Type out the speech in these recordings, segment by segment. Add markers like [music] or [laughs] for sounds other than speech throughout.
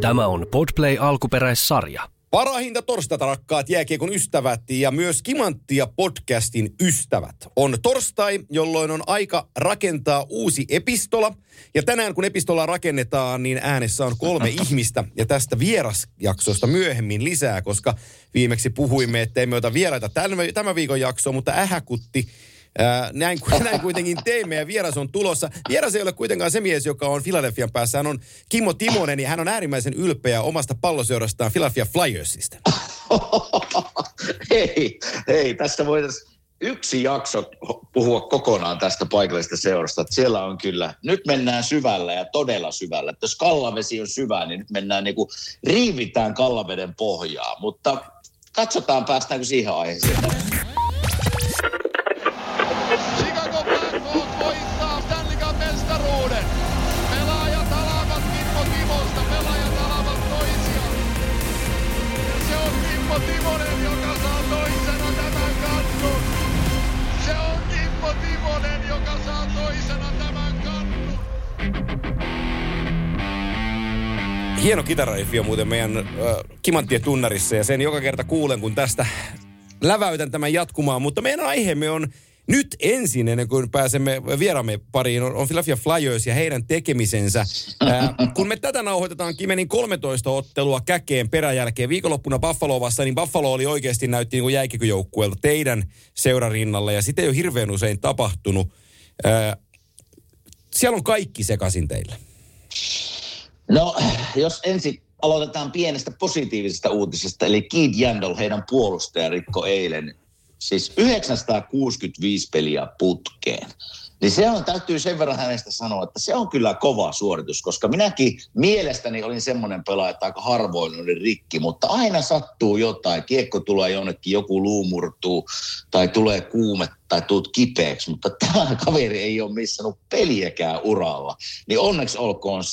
Tämä on Podplay alkuperäissarja. Parahinta torstaita rakkaat jääkiekon ystävät ja myös Kimanttia podcastin ystävät. On torstai, jolloin on aika rakentaa uusi epistola. Ja tänään kun epistola rakennetaan, niin äänessä on kolme [laughs] ihmistä. Ja tästä vierasjaksosta myöhemmin lisää, koska viimeksi puhuimme, että emme ota vieraita tämän, tämän viikon jaksoa, mutta ähäkutti Näin, [laughs] näin kuitenkin teimme ja vieras on tulossa. Vieras ei ole kuitenkaan se mies, joka on Philadelphian päässä. Hän on Kimmo Timonen ja hän on äärimmäisen ylpeä omasta palloseurastaan Philadelphia Flyersista. [laughs] hei, hei, tästä voitaisiin yksi jakso puhua kokonaan tästä paikallisesta seurasta. Että siellä on kyllä, nyt mennään syvällä ja todella syvällä. Että jos kallavesi on syvä, niin nyt mennään niin kuin, riivitään kallaveden pohjaa. Mutta katsotaan, päästäänkö siihen aiheeseen. Hieno kitarariffi on muuten meidän äh, Kimanttien tunnarissa ja sen joka kerta kuulen, kun tästä läväytän tämän jatkumaan. Mutta meidän aiheemme on nyt ensin, ennen kuin pääsemme vieraamme pariin, on, on Philadelphia Flyers ja heidän tekemisensä. Ää, kun me tätä nauhoitetaan Kimenin 13 ottelua käkeen peräjälkeen viikonloppuna Buffalo vasta, niin Buffalo oli oikeasti näytti niin kuin jäikikyjoukkueelta teidän seurarinnalla ja sitä ei ole hirveän usein tapahtunut. Ää, siellä on kaikki sekaisin teillä. No, jos ensin aloitetaan pienestä positiivisesta uutisesta, eli Keith Jandel, heidän puolustaja, rikko eilen siis 965 peliä putkeen. Niin se on, täytyy sen verran hänestä sanoa, että se on kyllä kova suoritus, koska minäkin mielestäni olin semmoinen pelaaja, että aika harvoin oli rikki, mutta aina sattuu jotain. Kiekko tulee jonnekin, joku luu murtuu tai tulee kuume tai tuut kipeäksi, mutta tämä kaveri ei ole missannut peliäkään uralla. Niin onneksi olkoon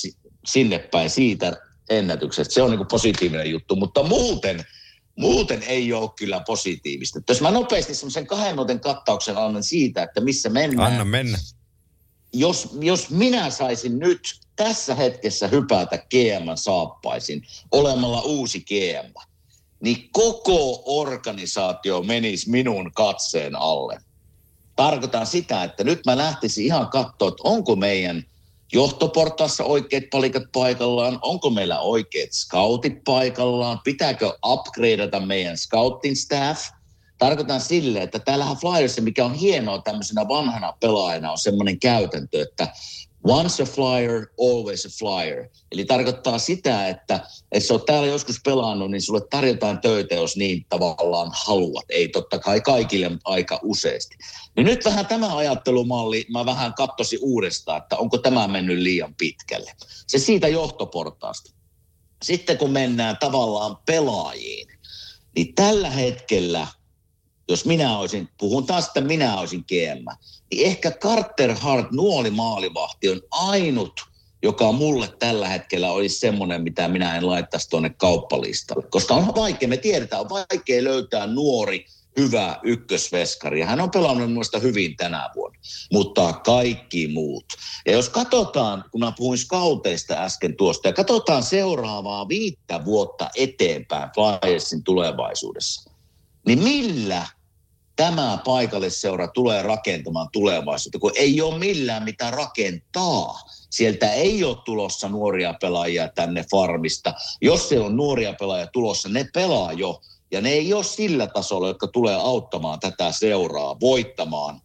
sinne päin siitä ennätyksestä. Se on niin positiivinen juttu, mutta muuten – muuten ei ole kyllä positiivista. Jos mä nopeasti semmoisen kahden minuutin kattauksen annan siitä, että missä mennään. Anna mennä. Jos, jos minä saisin nyt tässä hetkessä hypätä GM saappaisin olemalla uusi GM, niin koko organisaatio menisi minun katseen alle. Tarkoitan sitä, että nyt mä lähtisin ihan katsoa, että onko meidän – johtoportaassa oikeat palikat paikallaan, onko meillä oikeat scoutit paikallaan, pitääkö upgradeata meidän scouting staff. Tarkoitan sille, että täällähän Flyerissa, mikä on hienoa tämmöisenä vanhana pelaajana, on semmoinen käytäntö, että once a flyer, always a flyer. Eli tarkoittaa sitä, että jos olet täällä joskus pelannut, niin sulle tarjotaan töitä, jos niin tavallaan haluat. Ei totta kai kaikille, mutta aika useasti. Niin nyt vähän tämä ajattelumalli, mä vähän katsoisin uudestaan, että onko tämä mennyt liian pitkälle. Se siitä johtoportaasta. Sitten kun mennään tavallaan pelaajiin, niin tällä hetkellä, jos minä olisin, puhun taas, että minä olisin GM, niin ehkä Carter Hart, nuoli maalivahti, on ainut, joka mulle tällä hetkellä olisi semmoinen, mitä minä en laittaisi tuonne kauppalistalle. Koska on vaikea, me tiedetään, on vaikea löytää nuori, hyvä ykkösveskari. Hän on pelannut minusta hyvin tänä vuonna, mutta kaikki muut. Ja jos katsotaan, kun mä puhuin skauteista äsken tuosta, ja katsotaan seuraavaa viittä vuotta eteenpäin Flyersin tulevaisuudessa, niin millä tämä paikallisseura tulee rakentamaan tulevaisuutta, kun ei ole millään mitä rakentaa. Sieltä ei ole tulossa nuoria pelaajia tänne farmista. Jos siellä on nuoria pelaajia tulossa, ne pelaa jo. Ja ne ei ole sillä tasolla, jotka tulee auttamaan tätä seuraa voittamaan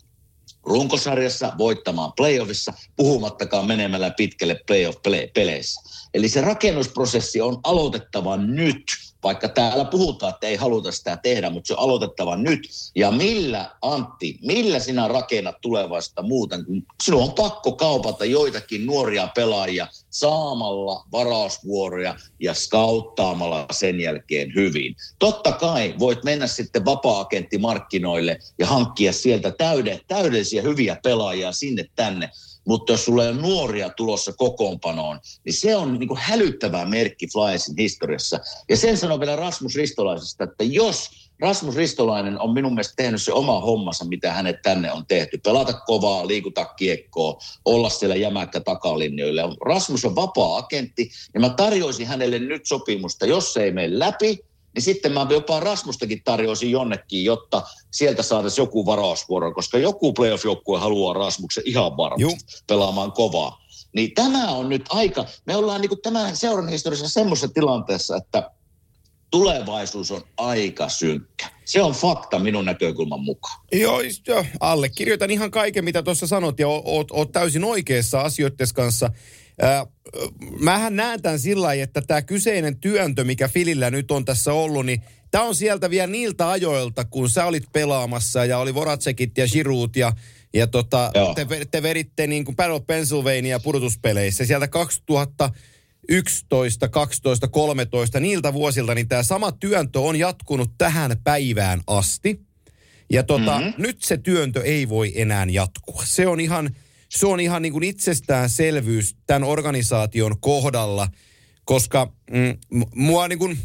runkosarjassa, voittamaan playoffissa, puhumattakaan menemällä pitkälle playoff-peleissä. Eli se rakennusprosessi on aloitettava nyt vaikka täällä puhutaan, että ei haluta sitä tehdä, mutta se on aloitettava nyt. Ja millä, Antti, millä sinä rakennat tulevaisuutta muuten, kun sinun on pakko kaupata joitakin nuoria pelaajia saamalla varausvuoroja ja skauttaamalla sen jälkeen hyvin. Totta kai voit mennä sitten vapaa-agenttimarkkinoille ja hankkia sieltä täyde, täydellisiä hyviä pelaajia sinne tänne, mutta jos sulla on nuoria tulossa kokoonpanoon, niin se on niin kuin hälyttävä merkki Flyersin historiassa. Ja sen sanoo vielä Rasmus Ristolaisesta, että jos Rasmus Ristolainen on minun mielestä tehnyt se oma hommansa, mitä hänet tänne on tehty. Pelata kovaa, liikuta kiekkoa, olla siellä jämäkkä takalinjoille. Rasmus on vapaa-agentti ja mä tarjoisin hänelle nyt sopimusta. Jos se ei mene läpi, niin sitten mä jopa Rasmustakin tarjoisin jonnekin, jotta sieltä saataisiin joku varausvuoro, koska joku playoff-joukkue haluaa Rasmuksen ihan varmasti Juh. pelaamaan kovaa. Niin tämä on nyt aika, me ollaan niin tämän seuran historiassa semmoisessa tilanteessa, että tulevaisuus on aika synkkä. Se on fakta minun näkökulman mukaan. Joo, jo, allekirjoitan ihan kaiken, mitä tuossa sanot, ja oot, oot täysin oikeassa asioiden kanssa. Äh, mähän näen tämän sillä lailla, että tämä kyseinen työntö, mikä Filillä nyt on tässä ollut, niin tämä on sieltä vielä niiltä ajoilta, kun sä olit pelaamassa ja oli Voracekit ja Giroud ja, ja tota, te, te veritte niin kuin Battle of Pennsylvania pudotuspeleissä sieltä 2000 11, 12, 13, niiltä vuosilta, niin tämä sama työntö on jatkunut tähän päivään asti. Ja tota, mm-hmm. nyt se työntö ei voi enää jatkua. Se on ihan, se on ihan niin kuin itsestäänselvyys tämän organisaation kohdalla, koska mm, mua niin kuin,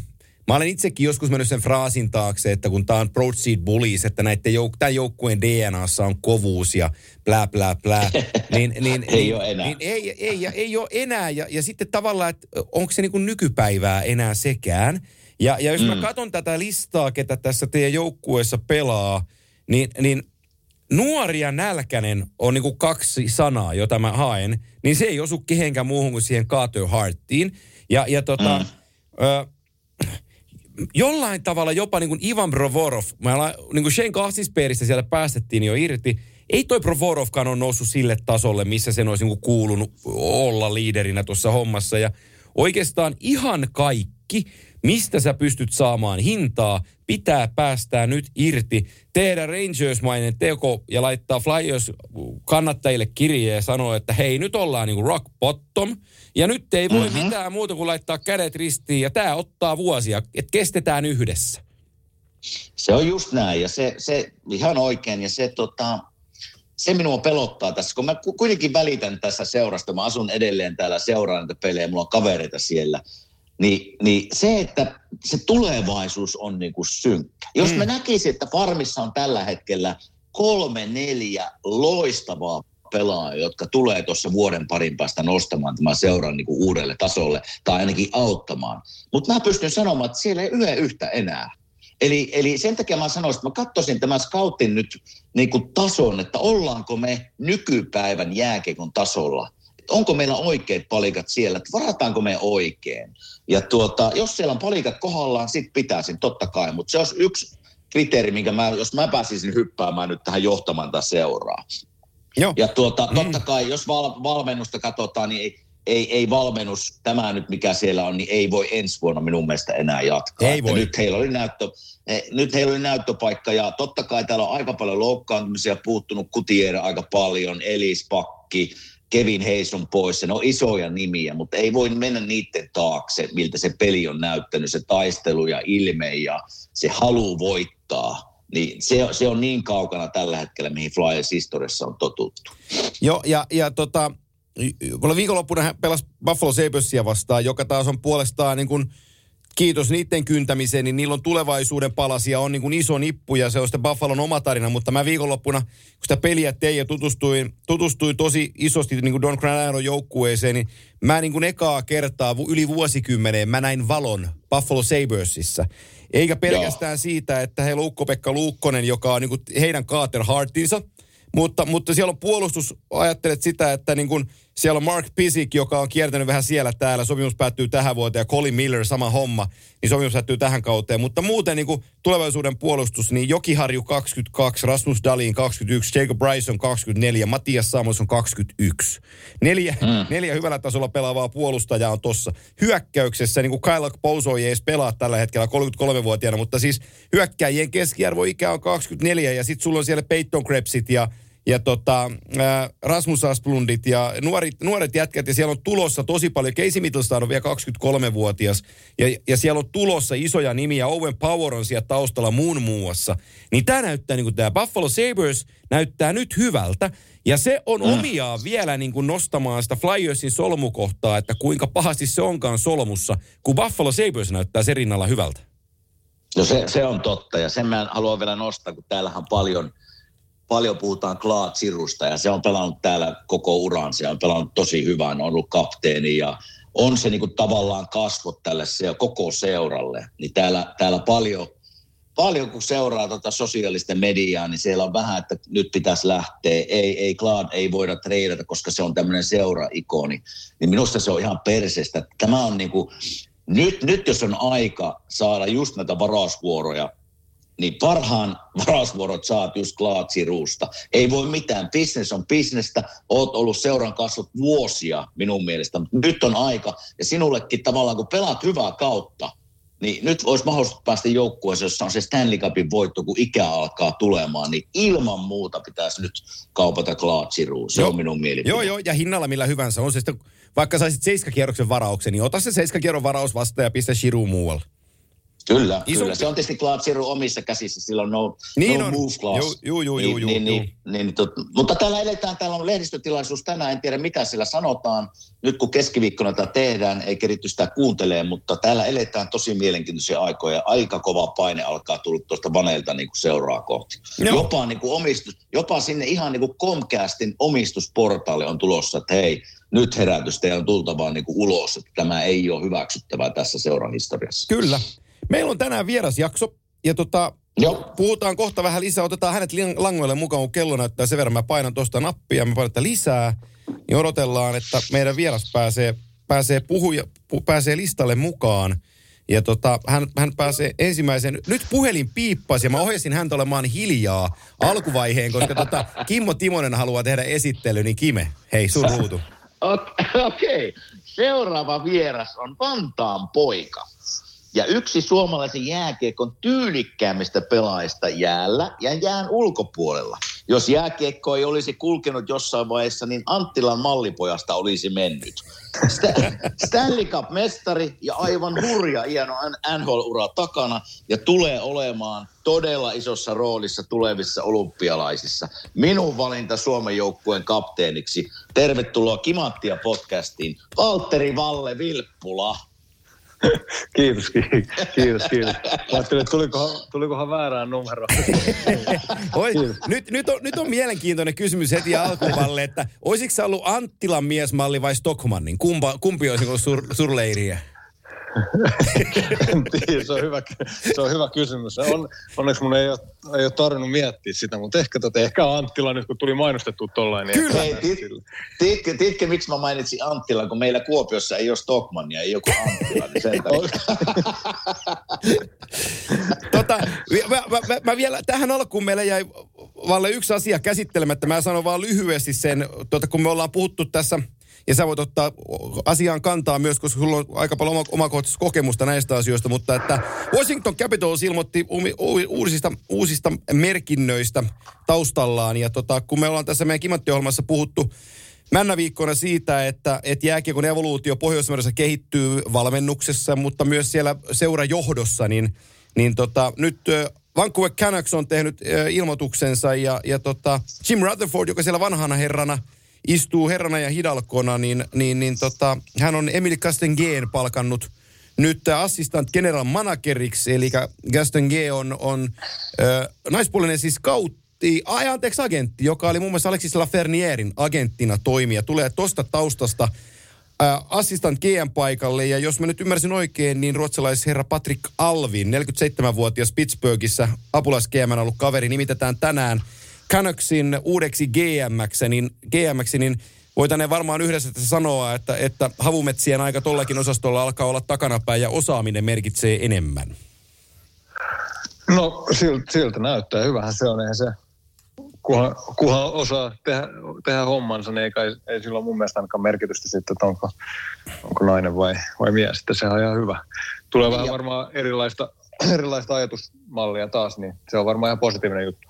Mä olen itsekin joskus mennyt sen fraasin taakse, että kun tämä on Broadseed Bullies, että näiden jouk- tämän joukkueen DNAssa on kovuus ja blää, blää, blää. [laughs] Niin, niin, ei niin, ole enää. Niin, ei, ei, ei, ei ole enää. Ja, ja sitten tavallaan, että onko se niin kuin nykypäivää enää sekään. Ja, ja jos mm. mä katson tätä listaa, ketä tässä teidän joukkueessa pelaa, niin, niin nuori ja nälkäinen on niin kuin kaksi sanaa, jota mä haen, niin se ei osu kehenkään muuhun kuin siihen Carter Harttiin. Ja, ja tota, mm. ö, jollain tavalla jopa niin kuin Ivan Provorov, mä niin kuin Shane Kastisperistä siellä päästettiin jo irti, ei toi Provorovkaan ole noussut sille tasolle, missä sen olisi niin kuin kuulunut olla liiderinä tuossa hommassa. Ja oikeastaan ihan kaikki, mistä sä pystyt saamaan hintaa, pitää päästää nyt irti. Tehdä Rangers-mainen teko ja laittaa Flyers kannattajille kirjeen ja sanoa, että hei, nyt ollaan niinku rock bottom. Ja nyt ei voi mm-hmm. mitään muuta kuin laittaa kädet ristiin ja tämä ottaa vuosia, että kestetään yhdessä. Se on just näin ja se, se ihan oikein ja se tota, se minua pelottaa tässä, kun mä kuitenkin välitän tässä seurasta, mä asun edelleen täällä, seuraan näitä pelejä, mulla on kavereita siellä, niin, niin se, että se tulevaisuus on niin kuin synkkä. Jos mm. me näkisimme, että farmissa on tällä hetkellä kolme, neljä loistavaa pelaajaa, jotka tulee tuossa vuoden parin päästä nostamaan tämän seuran niin kuin uudelle tasolle tai ainakin auttamaan. Mutta mä pystyn sanomaan, että siellä ei yhä yhtä enää. Eli, eli sen takia mä sanoisin, että mä katsoisin tämän scoutin nyt niin kuin tason, että ollaanko me nykypäivän jääkekon tasolla. Onko meillä oikeat palikat siellä, että varataanko me oikein. Ja tuota, jos siellä on palikat kohdallaan, sit pitäisin, totta kai. Mutta se olisi yksi kriteeri, minkä mä, jos mä pääsisin hyppäämään nyt tähän johtamaan tätä seuraa. Joo. Ja tuota, mm. totta kai, jos val, valmennusta katsotaan, niin ei, ei, ei valmennus, tämä nyt mikä siellä on, niin ei voi ensi vuonna minun mielestä enää jatkaa. Ei voi. Nyt heillä oli näyttö, nyt heillä oli näyttöpaikka ja totta kai täällä on aika paljon loukkaantumisia puuttunut Kutiera aika paljon, Elis Pakki, Kevin Hayes on poissa. Ne on isoja nimiä, mutta ei voi mennä niiden taakse, miltä se peli on näyttänyt, se taistelu ja ilme ja se halu voittaa. Niin se, se on niin kaukana tällä hetkellä, mihin Flyers historiassa on totuttu. Joo, ja, ja tota, viikonloppuna hän pelasi Buffalo Sabresia vastaan, joka taas on puolestaan niin kuin – kiitos niiden kyntämiseen, niin niillä on tulevaisuuden palasia, on niin kuin iso nippu ja se on sitten Buffalon oma tarina, mutta mä viikonloppuna, kun sitä peliä tein ja tutustuin, tutustuin tosi isosti niin kuin Don Granado joukkueeseen, niin mä niin kuin ekaa kertaa yli vuosikymmeneen mä näin valon Buffalo Sabresissa. Eikä pelkästään Joo. siitä, että heillä on Ukko-Pekka Luukkonen, joka on niin kuin heidän Carter Hartinsa, mutta, mutta siellä on puolustus, ajattelet sitä, että niin kuin siellä on Mark Pisik, joka on kiertänyt vähän siellä täällä. Sopimus päättyy tähän vuoteen ja Colin Miller, sama homma. Niin sopimus päättyy tähän kauteen. Mutta muuten niin kuin tulevaisuuden puolustus, niin Jokiharju 22, Rasmus Dalin 21, Jacob Bryson 24, Matias Samos on 21. Neljä, mm. neljä hyvällä tasolla pelaavaa puolustajaa on tossa. Hyökkäyksessä, niin kuin Kyle Pouso ei edes pelaa tällä hetkellä 33-vuotiaana, mutta siis hyökkäjien keskiarvoikä on 24 ja sitten sulla on siellä Peyton Krebsit ja ja tota, ää, Rasmus Asplundit ja nuoret, nuoret jätkät, ja siellä on tulossa tosi paljon. Casey Middlestar on vielä 23-vuotias, ja, ja siellä on tulossa isoja nimiä. Owen Power on siellä taustalla muun muassa. Niin tämä näyttää, niin kuin tämä Buffalo Sabres näyttää nyt hyvältä, ja se on mm. omiaan vielä niin kuin nostamaan sitä Flyersin solmukohtaa, että kuinka pahasti se onkaan solmussa, kun Buffalo Sabres näyttää sen rinnalla hyvältä. No se, se on totta ja sen mä haluan vielä nostaa, kun täällähän paljon, paljon puhutaan Claude Sirusta ja se on pelannut täällä koko uran. Se on pelannut tosi hyvän, on ollut kapteeni ja on se niin kuin tavallaan kasvot tälle se, koko seuralle. Niin täällä, täällä paljon, paljon kun seuraa tota sosiaalisten mediaa, niin siellä on vähän, että nyt pitäisi lähteä. Ei, ei Claude ei voida treidata, koska se on tämmöinen seura-ikoni. Niin minusta se on ihan perseestä. Tämä on niin kuin, nyt, nyt jos on aika saada just näitä varausvuoroja, niin parhaan varausvuorot saat just Klaatsiruusta. Ei voi mitään. Business on bisnestä. Oot ollut seuran kasvot vuosia minun mielestä. Nyt on aika. Ja sinullekin tavallaan, kun pelaat hyvää kautta, niin nyt olisi mahdollista päästä joukkueeseen, jossa on se Stanley Cupin voitto, kun ikä alkaa tulemaan, niin ilman muuta pitäisi nyt kaupata Klaatsiruus. Se joo, on minun mielipide. Joo, joo, ja hinnalla millä hyvänsä. On se sitten, vaikka saisit seiskakierroksen varauksen, niin ota se seiskakierron varaus vastaan ja pistä Shiru muualle. Kyllä, Iso... kyllä. Se on tietysti Claude Siru omissa käsissä, sillä on no, niin no on. move clause. Joo, joo, joo, niin, niin, niin, niin, tot, mutta täällä eletään, täällä on lehdistötilaisuus tänään, en tiedä mitä siellä sanotaan. Nyt kun keskiviikkona tätä tehdään, ei keritty sitä kuuntelee, mutta täällä eletään tosi mielenkiintoisia aikoja. Aika kova paine alkaa tulla tuosta vaneilta niin kuin seuraa kohti. Joo. Jopa, niin kuin omistus, jopa sinne ihan niin kuin Comcastin omistusportaali on tulossa, että hei, nyt herätystä on tultava niin kuin ulos, että tämä ei ole hyväksyttävää tässä seuran historiassa. Kyllä. Meillä on tänään vierasjakso ja tota, Joo. puhutaan kohta vähän lisää. Otetaan hänet langoille mukaan, kun kello näyttää sen verran. Mä painan tuosta nappia ja me painan lisää. Niin odotellaan, että meidän vieras pääsee, pääsee, puhuja, pu, pääsee listalle mukaan. Ja tota, hän, hän pääsee ensimmäisen, nyt puhelin piippasi ja mä ohjasin häntä olemaan hiljaa alkuvaiheen, koska tota, Kimmo Timonen haluaa tehdä esittely, niin Kime, hei sun ruutu. [laughs] Okei, okay. seuraava vieras on Vantaan poika ja yksi suomalaisen jääkiekon tyylikkäämmistä pelaajista jäällä ja jään ulkopuolella. Jos jääkiekko ei olisi kulkenut jossain vaiheessa, niin Anttilan mallipojasta olisi mennyt. [laughs] Stanley Cup-mestari ja aivan hurja hieno NHL-ura takana ja tulee olemaan todella isossa roolissa tulevissa olympialaisissa. Minun valinta Suomen joukkueen kapteeniksi. Tervetuloa Kimanttia podcastiin, Valtteri Valle Vilppula. [laughs] kiitos, kiitos, kiitos. Mä ajattelin, että tulikohan, tulikohan väärään numero. [laughs] Oi, nyt, nyt, on, nyt on mielenkiintoinen kysymys heti alkuvalle, että olisiko se ollut Anttilan miesmalli vai Stockmannin? Kumpa, kumpi olisi ollut sur, surleiriä? [laughs] en tiedä, se on hyvä, se on hyvä kysymys. On, onneksi mun ei ole, ei ole tarvinnut miettiä sitä, mutta ehkä, tota, ehkä Anttila nyt kun tuli mainostettu tollain. Niin Kyllä. Hei, tiedätkö, tiedätkö, miksi mä mainitsin Anttila, kun meillä Kuopiossa ei ole Stockmania, ei joku Anttila, niin sen [laughs] [laughs] tota, mä, mä, mä, mä, vielä, tähän alkuun meillä jäi Valle yksi asia käsittelemättä. Mä sanon vaan lyhyesti sen, tota, kun me ollaan puhuttu tässä – ja sä voit ottaa asiaan kantaa myös, koska sulla on aika paljon oma, omakohtaista kokemusta näistä asioista, mutta että Washington Capitals ilmoitti uusista, uusista merkinnöistä taustallaan, ja tota, kun me ollaan tässä meidän kimattiohjelmassa puhuttu männä viikkona siitä, että, että jääkiekon evoluutio pohjois kehittyy valmennuksessa, mutta myös siellä seurajohdossa, niin, niin tota, nyt Vancouver Canucks on tehnyt ilmoituksensa ja, ja tota, Jim Rutherford, joka siellä vanhana herrana – istuu herrana ja hidalkona, niin, niin, niin tota, hän on Emily Castengeen palkannut nyt assistant general manageriksi, eli Castenge on, on äh, naispuolinen siis kautti, ai anteeksi agentti, joka oli muun muassa Alexis Lafernierin agenttina toimija, tulee tosta taustasta äh, assistant GM paikalle, ja jos mä nyt ymmärsin oikein, niin ruotsalaisherra Patrick Alvin, 47-vuotias Pittsburghissa apulais ollut kaveri, nimitetään tänään – Canucksin uudeksi GMX, niin, GMX, niin voitaneen varmaan yhdessä sanoa, että, että havumetsien aika tollakin osastolla alkaa olla takanapäin ja osaaminen merkitsee enemmän. No siltä, siltä näyttää. Hyvähän se on. Eihän se, kunhan, kunhan osaa tehdä, tehdä hommansa, niin ei, kai, ei sillä ole mun mielestä ainakaan merkitystä sitten, että onko, onko nainen vai, vai mies. Sitten se on ihan hyvä. Tulee vähän varmaan erilaista, erilaista ajatusmallia taas, niin se on varmaan ihan positiivinen juttu.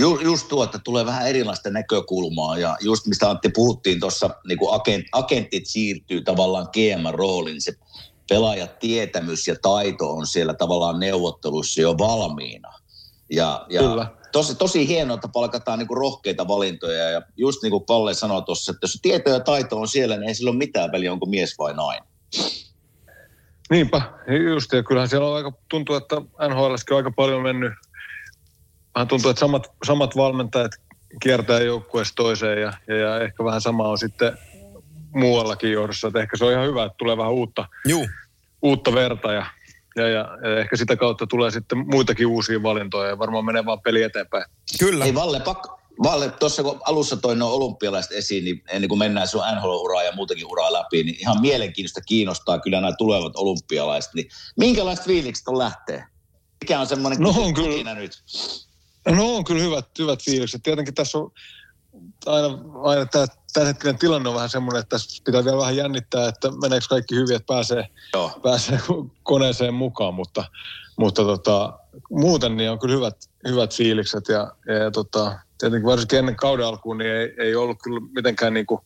Ju, just tuo, että tulee vähän erilaista näkökulmaa ja just mistä Antti puhuttiin tuossa, niin kun agent, agentit siirtyy tavallaan GM-rooliin, niin se pelaajatietämys ja taito on siellä tavallaan neuvottelussa jo valmiina. Ja, ja tosi, tosi hienoa, että palkataan niin rohkeita valintoja ja just niin kuin Kalle sanoi tuossa, että jos tieto ja taito on siellä, niin ei sillä ole mitään väliä, onko mies vai nainen. Niinpä, just ja kyllähän siellä on aika, tuntuu, että NHLskin on aika paljon mennyt, vähän tuntuu, että samat, samat valmentajat kiertää joukkueesta toiseen ja, ja, ja, ehkä vähän sama on sitten muuallakin johdossa, että ehkä se on ihan hyvä, että tulee vähän uutta, Juu. uutta verta ja, ja, ja, ja ehkä sitä kautta tulee sitten muitakin uusia valintoja ja varmaan menee vaan peli eteenpäin. Kyllä. Ei Valle, pakko, Valle, tuossa kun alussa toin nuo olympialaiset esiin, niin ennen kuin mennään sun NHL-uraa ja muutakin uraa läpi, niin ihan mielenkiintoista kiinnostaa kyllä nämä tulevat olympialaiset. Niin minkälaiset fiilikset on lähtee? Mikä on semmoinen No on kyllä. nyt? No on kyllä hyvät, hyvät fiilikset. Tietenkin tässä on aina, aina tämä tämänhetkinen tilanne on vähän semmoinen, että tässä pitää vielä vähän jännittää, että meneekö kaikki hyvin, että pääsee, Joo. pääsee koneeseen mukaan, mutta, mutta tota, muuten niin on kyllä hyvät, hyvät fiilikset ja, ja, tota, tietenkin varsinkin ennen kauden alkuun niin ei, ei ollut kyllä mitenkään niin kuin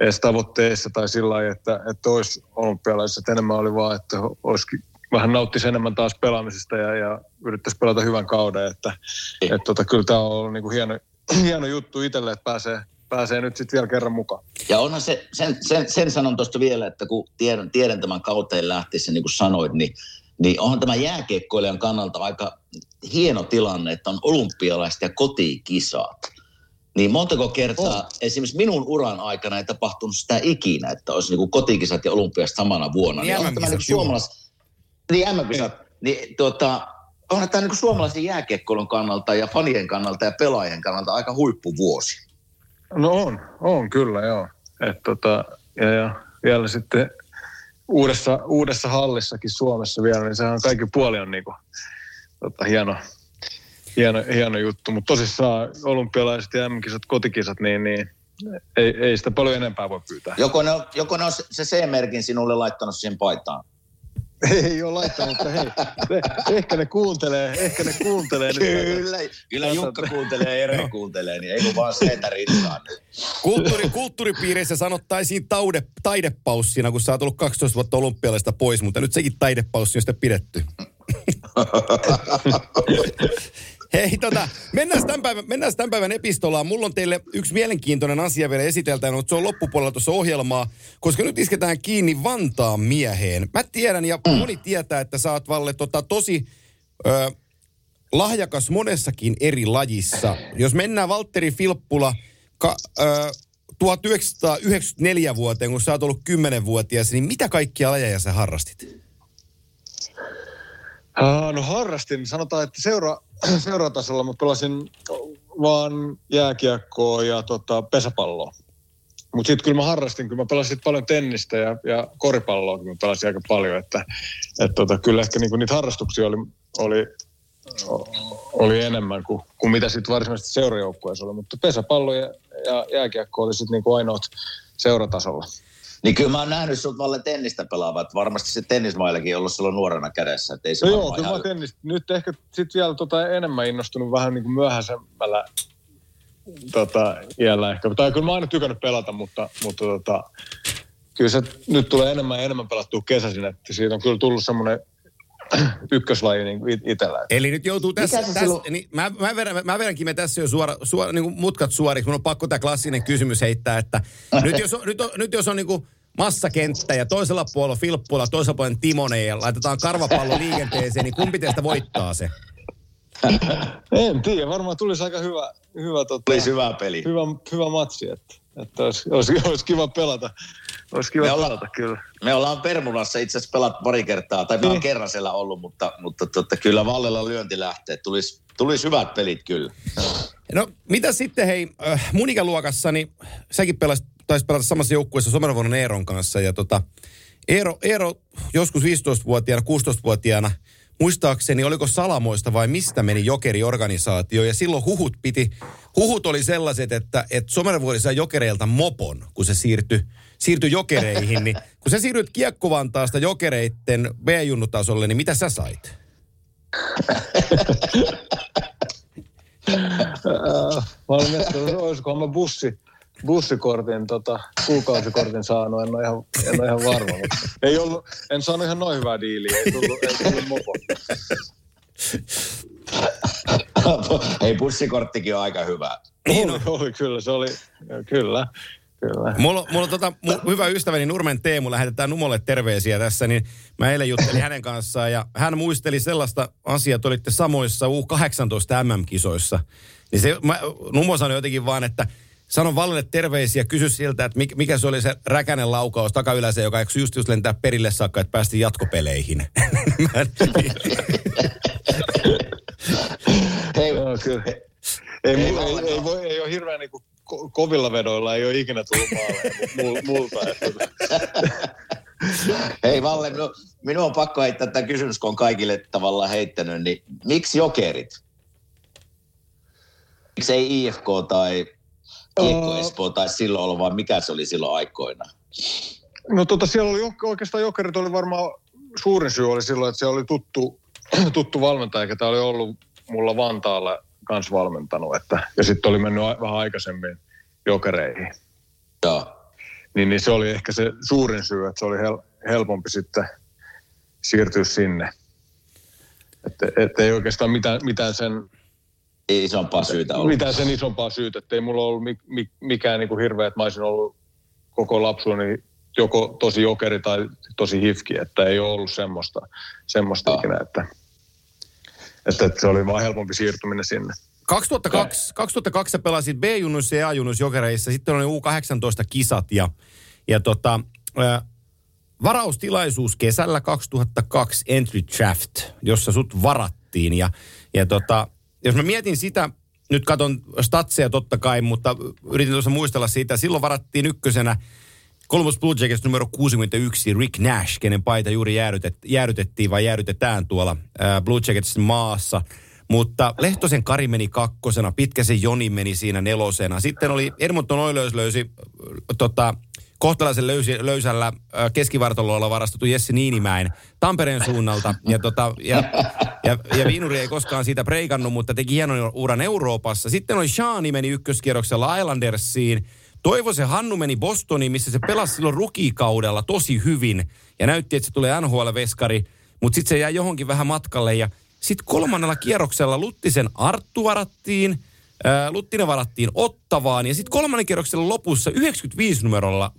edes tavoitteessa tai sillä lailla, että, että olisi olympialaiset. Enemmän oli vaan, että olisikin vähän nauttisi enemmän taas pelaamisesta ja, ja yrittäisi pelata hyvän kauden. Että, että tota, kyllä tämä on ollut niin kuin hieno, [clears throat] hieno juttu itselle, että pääsee, pääsee nyt sitten vielä kerran mukaan. Ja onhan se, sen, sen, sen sanon tuosta vielä, että kun tiedän, tiedän tämän kauteen lähtiessä, niin kuin sanoit, niin, niin onhan tämä jääkiekkoilijan kannalta aika hieno tilanne, että on olympialaiset ja kotikisat. Niin montako kertaa, On. esimerkiksi minun uran aikana ei tapahtunut sitä ikinä, että olisi niin kuin kotikisat ja olympialaiset samana vuonna. Niin onhan tämä MM-kisat, niin suomalais... Niin MM-kisat. Niin, tuota, onhan tämä niin kuin suomalaisen jääkiekkoilun kannalta ja fanien kannalta ja pelaajien kannalta aika huippuvuosi. No on, on kyllä joo. Et tota, ja, ja vielä sitten uudessa, uudessa hallissakin Suomessa vielä, niin sehän kaikki puoli on niinku, tota, hieno, hieno, hieno juttu. Mutta tosissaan olympialaiset ja M-kisat, kotikisat, niin, niin ei, ei sitä paljon enempää voi pyytää. Joko ne on, joko ne on se C-merkin sinulle laittanut siihen paitaan? [laughs] Ei ole laittanut, mutta hei, ne, ehkä ne kuuntelee, ehkä ne kuuntelee nyt. Kyllä, kyllä Jukka kuuntelee ja Ere kuuntelee, niin ei kun vaan seitä rintaan nyt. Kulttuuri, kulttuuripiireissä sanottaisiin taude, taidepaussina, kun sä oot ollut 12 vuotta olympialaista pois, mutta nyt sekin taidepaussi on sitten pidetty. [laughs] Hei, tota, mennään tämän, päivän, mennään tämän päivän epistolaan. Mulla on teille yksi mielenkiintoinen asia vielä esiteltävänä, mutta se on loppupuolella tuossa ohjelmaa, koska nyt isketään kiinni Vantaan mieheen. Mä tiedän ja moni tietää, että sä oot Valle tota, tosi ö, lahjakas monessakin eri lajissa. Jos mennään Valtteri Filppula ka, ö, 1994 vuoteen, kun sä oot ollut 10-vuotias, niin mitä kaikkia lajeja sä harrastit? No harrastin, sanotaan, että seura, [clears throat] seuratasolla mä pelasin vaan jääkiekkoa ja tota, pesäpalloa. Mutta sitten kyllä mä harrastin, kyllä mä pelasin paljon tennistä ja, ja koripalloa, kun mä pelasin aika paljon. Että et tota, kyllä ehkä niinku niitä harrastuksia oli, oli, oli enemmän kuin, kuin mitä sitten varsinaisesti seurajoukkueessa oli. Mutta pesäpallo ja, ja jääkiekko oli sitten niinku ainoat seuratasolla. Niin kyllä mä oon nähnyt sut Valle tennistä pelaavat. Varmasti se tennismaillakin ollut silloin nuorena kädessä. Että ei se No joo, kyllä ihan- mä tennis. Nyt ehkä sitten vielä tota enemmän innostunut vähän niin kuin myöhäisemmällä tota, iällä ehkä. Tai kyllä mä oon aina tykännyt pelata, mutta, mutta tota, kyllä se nyt tulee enemmän ja enemmän pelattua kesäisin. Että siitä on kyllä tullut semmoinen ykköslaji niin itsellä. Eli nyt joutuu tässä, tässä silloin- niin mä, mä, vedän, mä vedänkin me tässä jo suora, suora niin kuin mutkat suoriksi. Mun on pakko tämä klassinen kysymys heittää, että nyt jos on, nyt on, nyt jos on niin kuin massakenttä ja toisella puolella Filppula, toisella puolella Timonen ja laitetaan karvapallo liikenteeseen, niin kumpi teistä voittaa se? En tiedä, varmaan tulisi aika hyvä, hyvä, tota, hyvä peli. hyvä, hyvä matsi. Että, että olisi, olisi, olisi, kiva pelata. Olisi kiva Me ollaan- pelata, kyllä. Me ollaan Permulassa itse asiassa pelattu pari kertaa, tai mä oon Niin. kerran siellä ollut, mutta, mutta totta, kyllä Vallella lyönti lähtee. Tulisi tulis hyvät pelit kyllä. No mitä sitten hei, äh, mun ikäluokassa, niin säkin pelasit, taisit pelata samassa joukkueessa Somervuonon Eeron kanssa. Ja tota, Eero, Eero joskus 15-vuotiaana, 16-vuotiaana, muistaakseni oliko Salamoista vai mistä meni jokeriorganisaatio. Ja silloin huhut piti, huhut oli sellaiset, että, että Somervuori sai jokereilta mopon, kun se siirtyi, siirtyi jokereihin. Niin, kun sä siirryt Kiekkovantaasta jokereitten B-junnutasolle, niin mitä sä sait? Äh, mä olen miettinyt, mä bussi, bussikortin, tota, kuukausikortin saanut, en ole ihan, en ole ihan varma. Mutta ei ollut, en saanut ihan noin hyvää diiliä, ei tullut, ei tullut mopo. Hei, bussikorttikin on aika hyvä. Niin oli, oli, kyllä, se oli, kyllä. Kyllä. Mulla, mulla tota, mun hyvä ystäväni Nurmen Teemu, lähetetään Numolle terveisiä tässä, niin mä eilen juttelin hänen kanssaan ja hän muisteli sellaista asiaa, että olitte samoissa U18 MM-kisoissa. Niin se, mä, Numo sanoi jotenkin vaan, että sano Vallelle terveisiä, kysy siltä, että mikä se oli se räkänen laukaus takayläseen, joka eikö just just lentää perille saakka, että päästiin jatkopeleihin. [laughs] Hei, kyllä. Ei, ei, ei, ei, voi, ei ole hirveän niin ko- kovilla vedoilla, ei ole ikinä tullut maalle multa. Että, [laughs] hei Valle, minun, minun on pakko heittää tämä kysymys, kun on kaikille tavallaan heittänyt, niin miksi jokerit? Miksi ei IFK tai Kiekko Espoo tai silloin ollut, vaan mikä se oli silloin aikoina? No tota, siellä oli oikeastaan Jokerit oli varmaan suurin syy oli silloin, että se oli tuttu, [clears throat] tuttu valmentaja, ketä oli ollut mulla Vantaalla kanssa valmentanut. Että, ja sitten oli mennyt a, vähän aikaisemmin Jokereihin. Joo. Niin, niin se oli ehkä se suurin syy, että se oli hel, helpompi sitten siirtyä sinne. Että et ei oikeastaan mitään, mitään sen isompaa syytä ollut. Mitään sen isompaa syytä, että ei mulla ollut mikään niin kuin hirveä, että mä olisin ollut koko lapsuuni joko tosi jokeri tai tosi hifki, että ei ole ollut semmoista, semmoista oh. ikinä, että, että, että, se oli vaan helpompi siirtyminen sinne. 2002, 2002 sä pelasit B-junnuissa ja A-junnuissa jokereissa, sitten oli U18-kisat ja, ja tota, ää, varaustilaisuus kesällä 2002 Entry Draft, jossa sut varattiin ja, ja tota, jos mä mietin sitä, nyt katon statseja totta kai, mutta yritin tuossa muistella siitä. Silloin varattiin ykkösenä Columbus Blue Jackets numero 61, Rick Nash, kenen paita juuri jäädytet, jäädytettiin vai jäädytetään tuolla äh, Blue Jackets maassa. Mutta Lehtosen Kari meni kakkosena, Pitkäsen Joni meni siinä nelosena. Sitten oli Edmonton Oilers löysi tota, kohtalaisen löysi, löysällä keskivartalolla varastettu Jesse Niinimäen Tampereen suunnalta. Ja, tota, ja, ja, ja Viinuri ei koskaan siitä preikannut, mutta teki hienon uran Euroopassa. Sitten oli Shaani meni ykköskierroksella Islandersiin. se Hannu meni Bostoniin, missä se pelasi silloin rukikaudella tosi hyvin. Ja näytti, että se tulee NHL-veskari. Mutta sitten se jäi johonkin vähän matkalle. Ja sitten kolmannella kierroksella Luttisen Arttu varattiin – Luttinen varattiin Ottavaan ja sitten kolmannen kierroksen lopussa 95 numerolla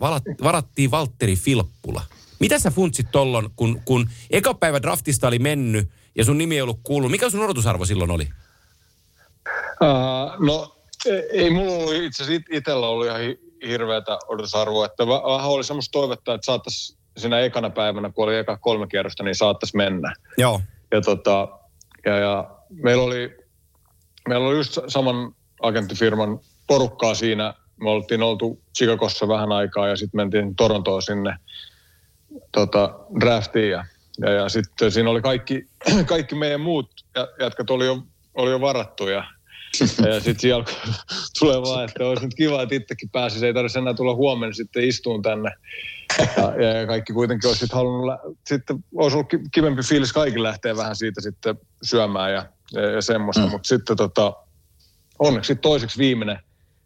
varattiin Valtteri Filppula. Mitä sä funtsit tollon, kun, kun eka päivä draftista oli mennyt ja sun nimi ei ollut kuullut? Mikä sun odotusarvo silloin oli? Uh, no ei mulla ollut itse asiassa itsellä ollut ihan hirveätä odotusarvoa, että vähän oli semmoista toivetta, että saattaisi siinä ekana päivänä, kun oli eka kolme kierrosta, niin saattaisi mennä. Joo. Ja, tota, ja, ja meillä oli meillä oli just saman agenttifirman porukkaa siinä. Me oltiin oltu Chicagossa vähän aikaa ja sitten mentiin Torontoon sinne tota, draftiin ja, ja, ja sitten siinä oli kaikki, [clears throat] kaikki meidän muut jätkät oli jo, oli jo varattu ja, ja sitten siellä [laughs] tulee vaan, että olisi nyt kiva, että itsekin pääsisi. Ei tarvitse enää tulla huomenna sitten istuun tänne. Ja, ja kaikki kuitenkin olisi sitten halunnut, sitten olisi ollut kivempi fiilis kaikille lähteä vähän siitä sitten syömään ja ja, ja semmoista. Mm. Mutta sitten tota, onneksi toiseksi viimeinen,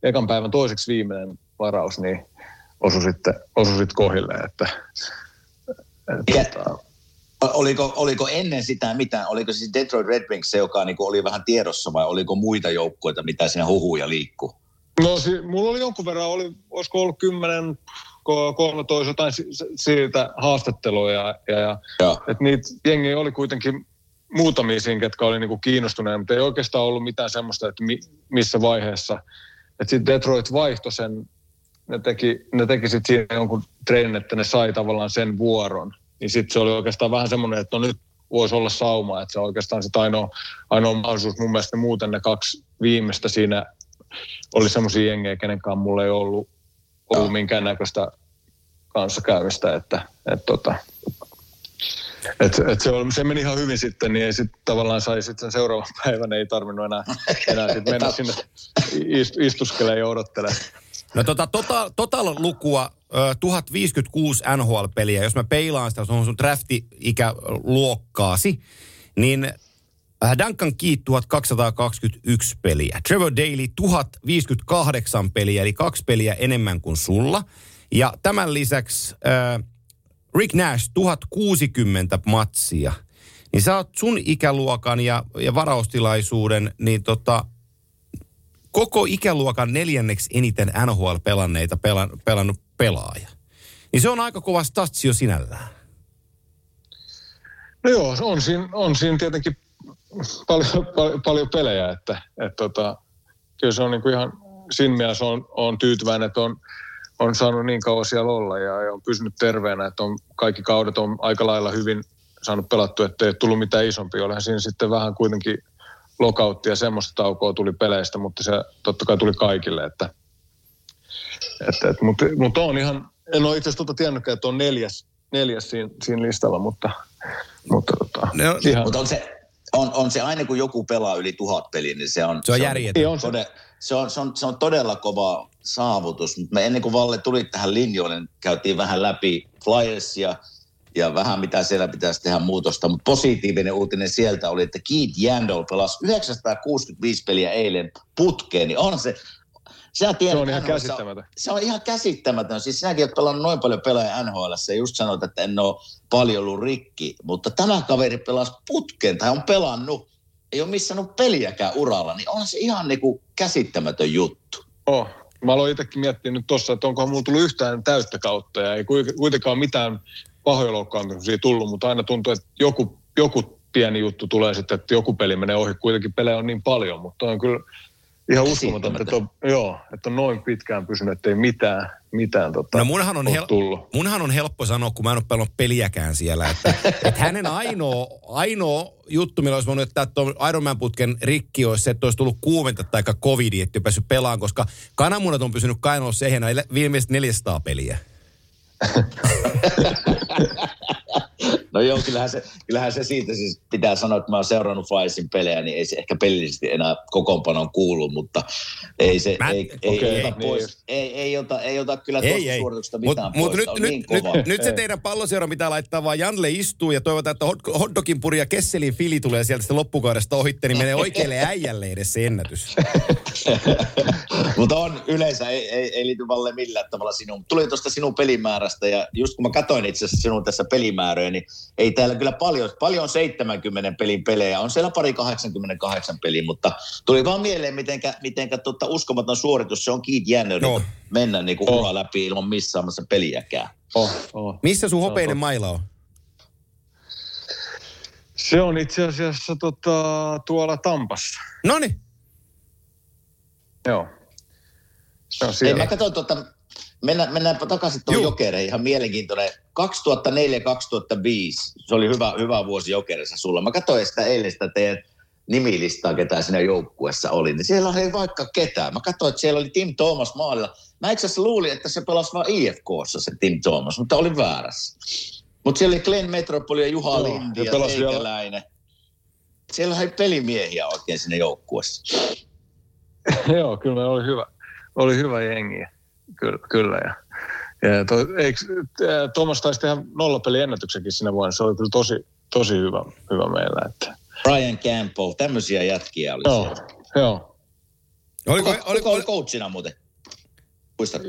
ekan päivän toiseksi viimeinen varaus, niin osui sitten, osui sitten kohille. Että, että, tota... Oliko, oliko ennen sitä mitään, oliko siis Detroit Red Wings se, joka niin oli vähän tiedossa vai oliko muita joukkueita, mitä siinä huhuja liikkuu? No si- mulla oli jonkun verran, oli, olisiko ollut 10, 13 jotain siitä haastattelua ja, ja, ja että niitä jengi oli kuitenkin muutamia siinä, ketkä oli niinku kiinnostuneita, mutta ei oikeastaan ollut mitään semmoista, että mi, missä vaiheessa. Että sitten Detroit vaihtoi sen, ne teki, ne teki sitten siinä jonkun treenin, että ne sai tavallaan sen vuoron. Niin sitten se oli oikeastaan vähän semmoinen, että no nyt voisi olla sauma, että se on oikeastaan sitten ainoa, ainoa mahdollisuus. Mun mielestä muuten ne kaksi viimeistä siinä oli semmoisia jengejä, kenenkaan mulla ei ollut, ollut minkäännäköistä kanssakäymistä, että, että tota, et, et se, on, se meni ihan hyvin sitten, niin ei sitten tavallaan sai sitten sen seuraavan [laughs] päivän, ei tarvinnut enää, enää sit mennä sinne ist, istuskelemaan ja odottelemaan. No tota, total, total lukua 1056 NHL-peliä, jos mä peilaan sitä sun, sun drafti-ikäluokkaasi, niin Duncan Keat 1221 peliä, Trevor Daly 1058 peliä, eli kaksi peliä enemmän kuin sulla. Ja tämän lisäksi äh, Rick Nash, 1060 matsia. Niin sä oot sun ikäluokan ja, ja varaustilaisuuden, niin tota, koko ikäluokan neljänneksi eniten NHL pelanneita pelan, pelannut pelaaja. Niin se on aika kova statsi jo sinällään. No joo, on siinä, on siinä tietenkin paljon, paljon, paljon pelejä, että, että tota, kyllä se on niin kuin ihan siinä mielessä on, on tyytyväinen, että on, on saanut niin kauan siellä olla ja, ja on pysynyt terveenä, että on, kaikki kaudet on aika lailla hyvin saanut pelattua, että ei tullut mitään isompia. Olihan siinä sitten vähän kuitenkin lokautti ja semmoista taukoa tuli peleistä, mutta se totta kai tuli kaikille. Että, että, että, mutta, mutta on ihan, en ole itse asiassa tuota tiennytkään, että on neljäs, neljäs siinä, siinä listalla, mutta, mutta tota, No, ihan, Mutta on se, on, on se aina kun joku pelaa yli tuhat peliä, niin se on... Se on järjetön. Niin on se. Se, on, se, on, se on todella kova saavutus, mutta me ennen kuin Valle tuli tähän linjoille, niin käytiin vähän läpi Flyersia ja vähän mitä siellä pitäisi tehdä muutosta, mutta positiivinen uutinen sieltä oli, että Keith Yandel pelasi 965 peliä eilen putkeen, niin on se, Sä tiedät, Se on ihan NHL käsittämätön. Se on ihan käsittämätön. Siis sinäkin olet pelannut noin paljon pelejä NHL ja just sanoit, että en ole paljon ollut rikki. Mutta tämä kaveri pelasi putkeen tai on pelannut. Ei ole missannut peliäkään uralla. Niin on se ihan niinku käsittämätön juttu. Oh. Mä aloin itsekin miettiä nyt tossa, että onkohan mulla tullut yhtään täyttä kautta ja ei kuitenkaan- kuitenkaan mitään pahoja loukkaantumisia tullut, mutta aina tuntuu, että joku, joku pieni juttu tulee sitten, että joku peli menee ohi. Kuitenkin pelejä on niin paljon, mutta on kyllä ihan uskomaton, että on, joo, että on noin pitkään pysynyt, että ei mitään, mitään tota, No munhan on, hel- tullut. munhan on helppo sanoa, kun mä en ole pelannut peliäkään siellä, että, [laughs] että hänen ainoa, ainoa juttu, millä olisi voinut jättää tuon Ironman-putken rikki, olisi se, että olisi tullut kuumenta tai covidi, että ei päässyt pelaamaan, koska kananmunat on pysynyt kainalossa ehjänä viimeiset 400 peliä. [laughs] No joo, kyllähän se, kyllähän se siitä siis pitää sanoa, että mä oon seurannut Flyersin pelejä, niin ei se ehkä pelillisesti enää kokoonpanoon kuulu, mutta ei se, Mä- ei, ei, okei, ota niin pois, ei, ei, ota, ei ota kyllä Ei, tuosta ei. suorituksesta mitään mut pois, nyt, on nyt, niin nyt, kova. nyt se teidän palloseura pitää laittaa vaan Janle istuu ja toivotaan, että hot- hotdogin puri ja Kesselin fili tulee sieltä sitten loppukaudesta ohitte, niin menee oikealle äijälle edes se ennätys. [laughs] Mutta on yleensä, ei, ei, ei liity Valle millään tavalla sinun. Tuli tuosta sinun pelimäärästä ja just kun mä katsoin itse asiassa sinun tässä pelimääröjä, niin ei täällä kyllä paljon, paljon 70 pelin pelejä. On siellä pari 88 peliä, mutta tuli vaan mieleen, mitenkä, mitenkä tota uskomaton suoritus se on Keith Jännerin No. no. mennä niin kuin Oh. läpi ilman missaamassa peliäkään. Oh, oh. Missä sun hopeinen totta. maila on? Se on itse asiassa tota, tuolla Tampassa. Noni, Joo. Se on Ei, siellä. mä katsoin tuota, mennään, mennäänpä takaisin tuohon Juu. jokereihin, ihan mielenkiintoinen. 2004-2005, se oli hyvä, hyvä vuosi jokerissa sulla. Mä katsoin sitä eilen sitä teidän nimilistaa, ketä siinä joukkuessa oli, niin siellä ei vaikka ketään. Mä katsoin, että siellä oli Tim Thomas maalilla. Mä itse asiassa luulin, että se pelasi vain IFKssa se Tim Thomas, mutta oli väärässä. Mutta siellä oli Glenn Metropoli ja Juha Joo, Lindi ja vielä- Teikäläinen. Siellä oli pelimiehiä oikein siinä joukkuessa. [laughs] Joo, kyllä oli hyvä, oli hyvä jengi. Kyllä, kyllä. Ja, ja to, eikö, Thomas taisi tehdä nollapeli ennätyksenkin sinä vuonna. Se oli kyllä tosi, tosi hyvä, hyvä meillä. Että. Brian Campbell, tämmöisiä jätkiä oli Joo, siellä. joo. oliko, Kuka, oliko, kuka oli oliko, coachina muuten? Muistatko?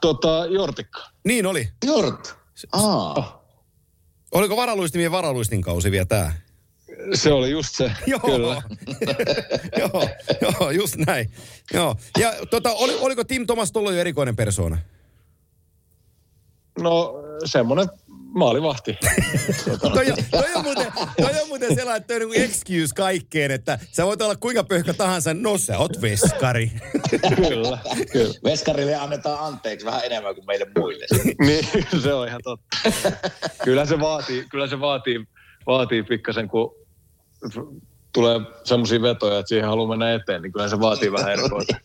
Tota, Jortikka. niin oli. Jort. Aa. Oliko varaluistimien varaluistin kausi vielä tää? Se oli just se, [laughs] Joo. kyllä. [laughs] joo, joo, just näin. Joo. Ja tota, oli, oliko Tim Thomas tuolla jo erikoinen persoona? No semmoinen maalivahti. [laughs] toi, on, toi, on muuten, toi on muuten sellainen, että toi on niin excuse kaikkeen, että sä voit olla kuinka pöhkö tahansa, no sä oot veskari. [laughs] kyllä, kyllä. Veskarille annetaan anteeksi vähän enemmän kuin meille muille. [laughs] Niin, se on ihan totta. Kyllä se vaatii, kyllä se vaatii, vaatii pikkasen, kun tulee semmoisia vetoja, että siihen haluaa mennä eteen, niin kyllä se vaatii vähän [laughs] erikoista.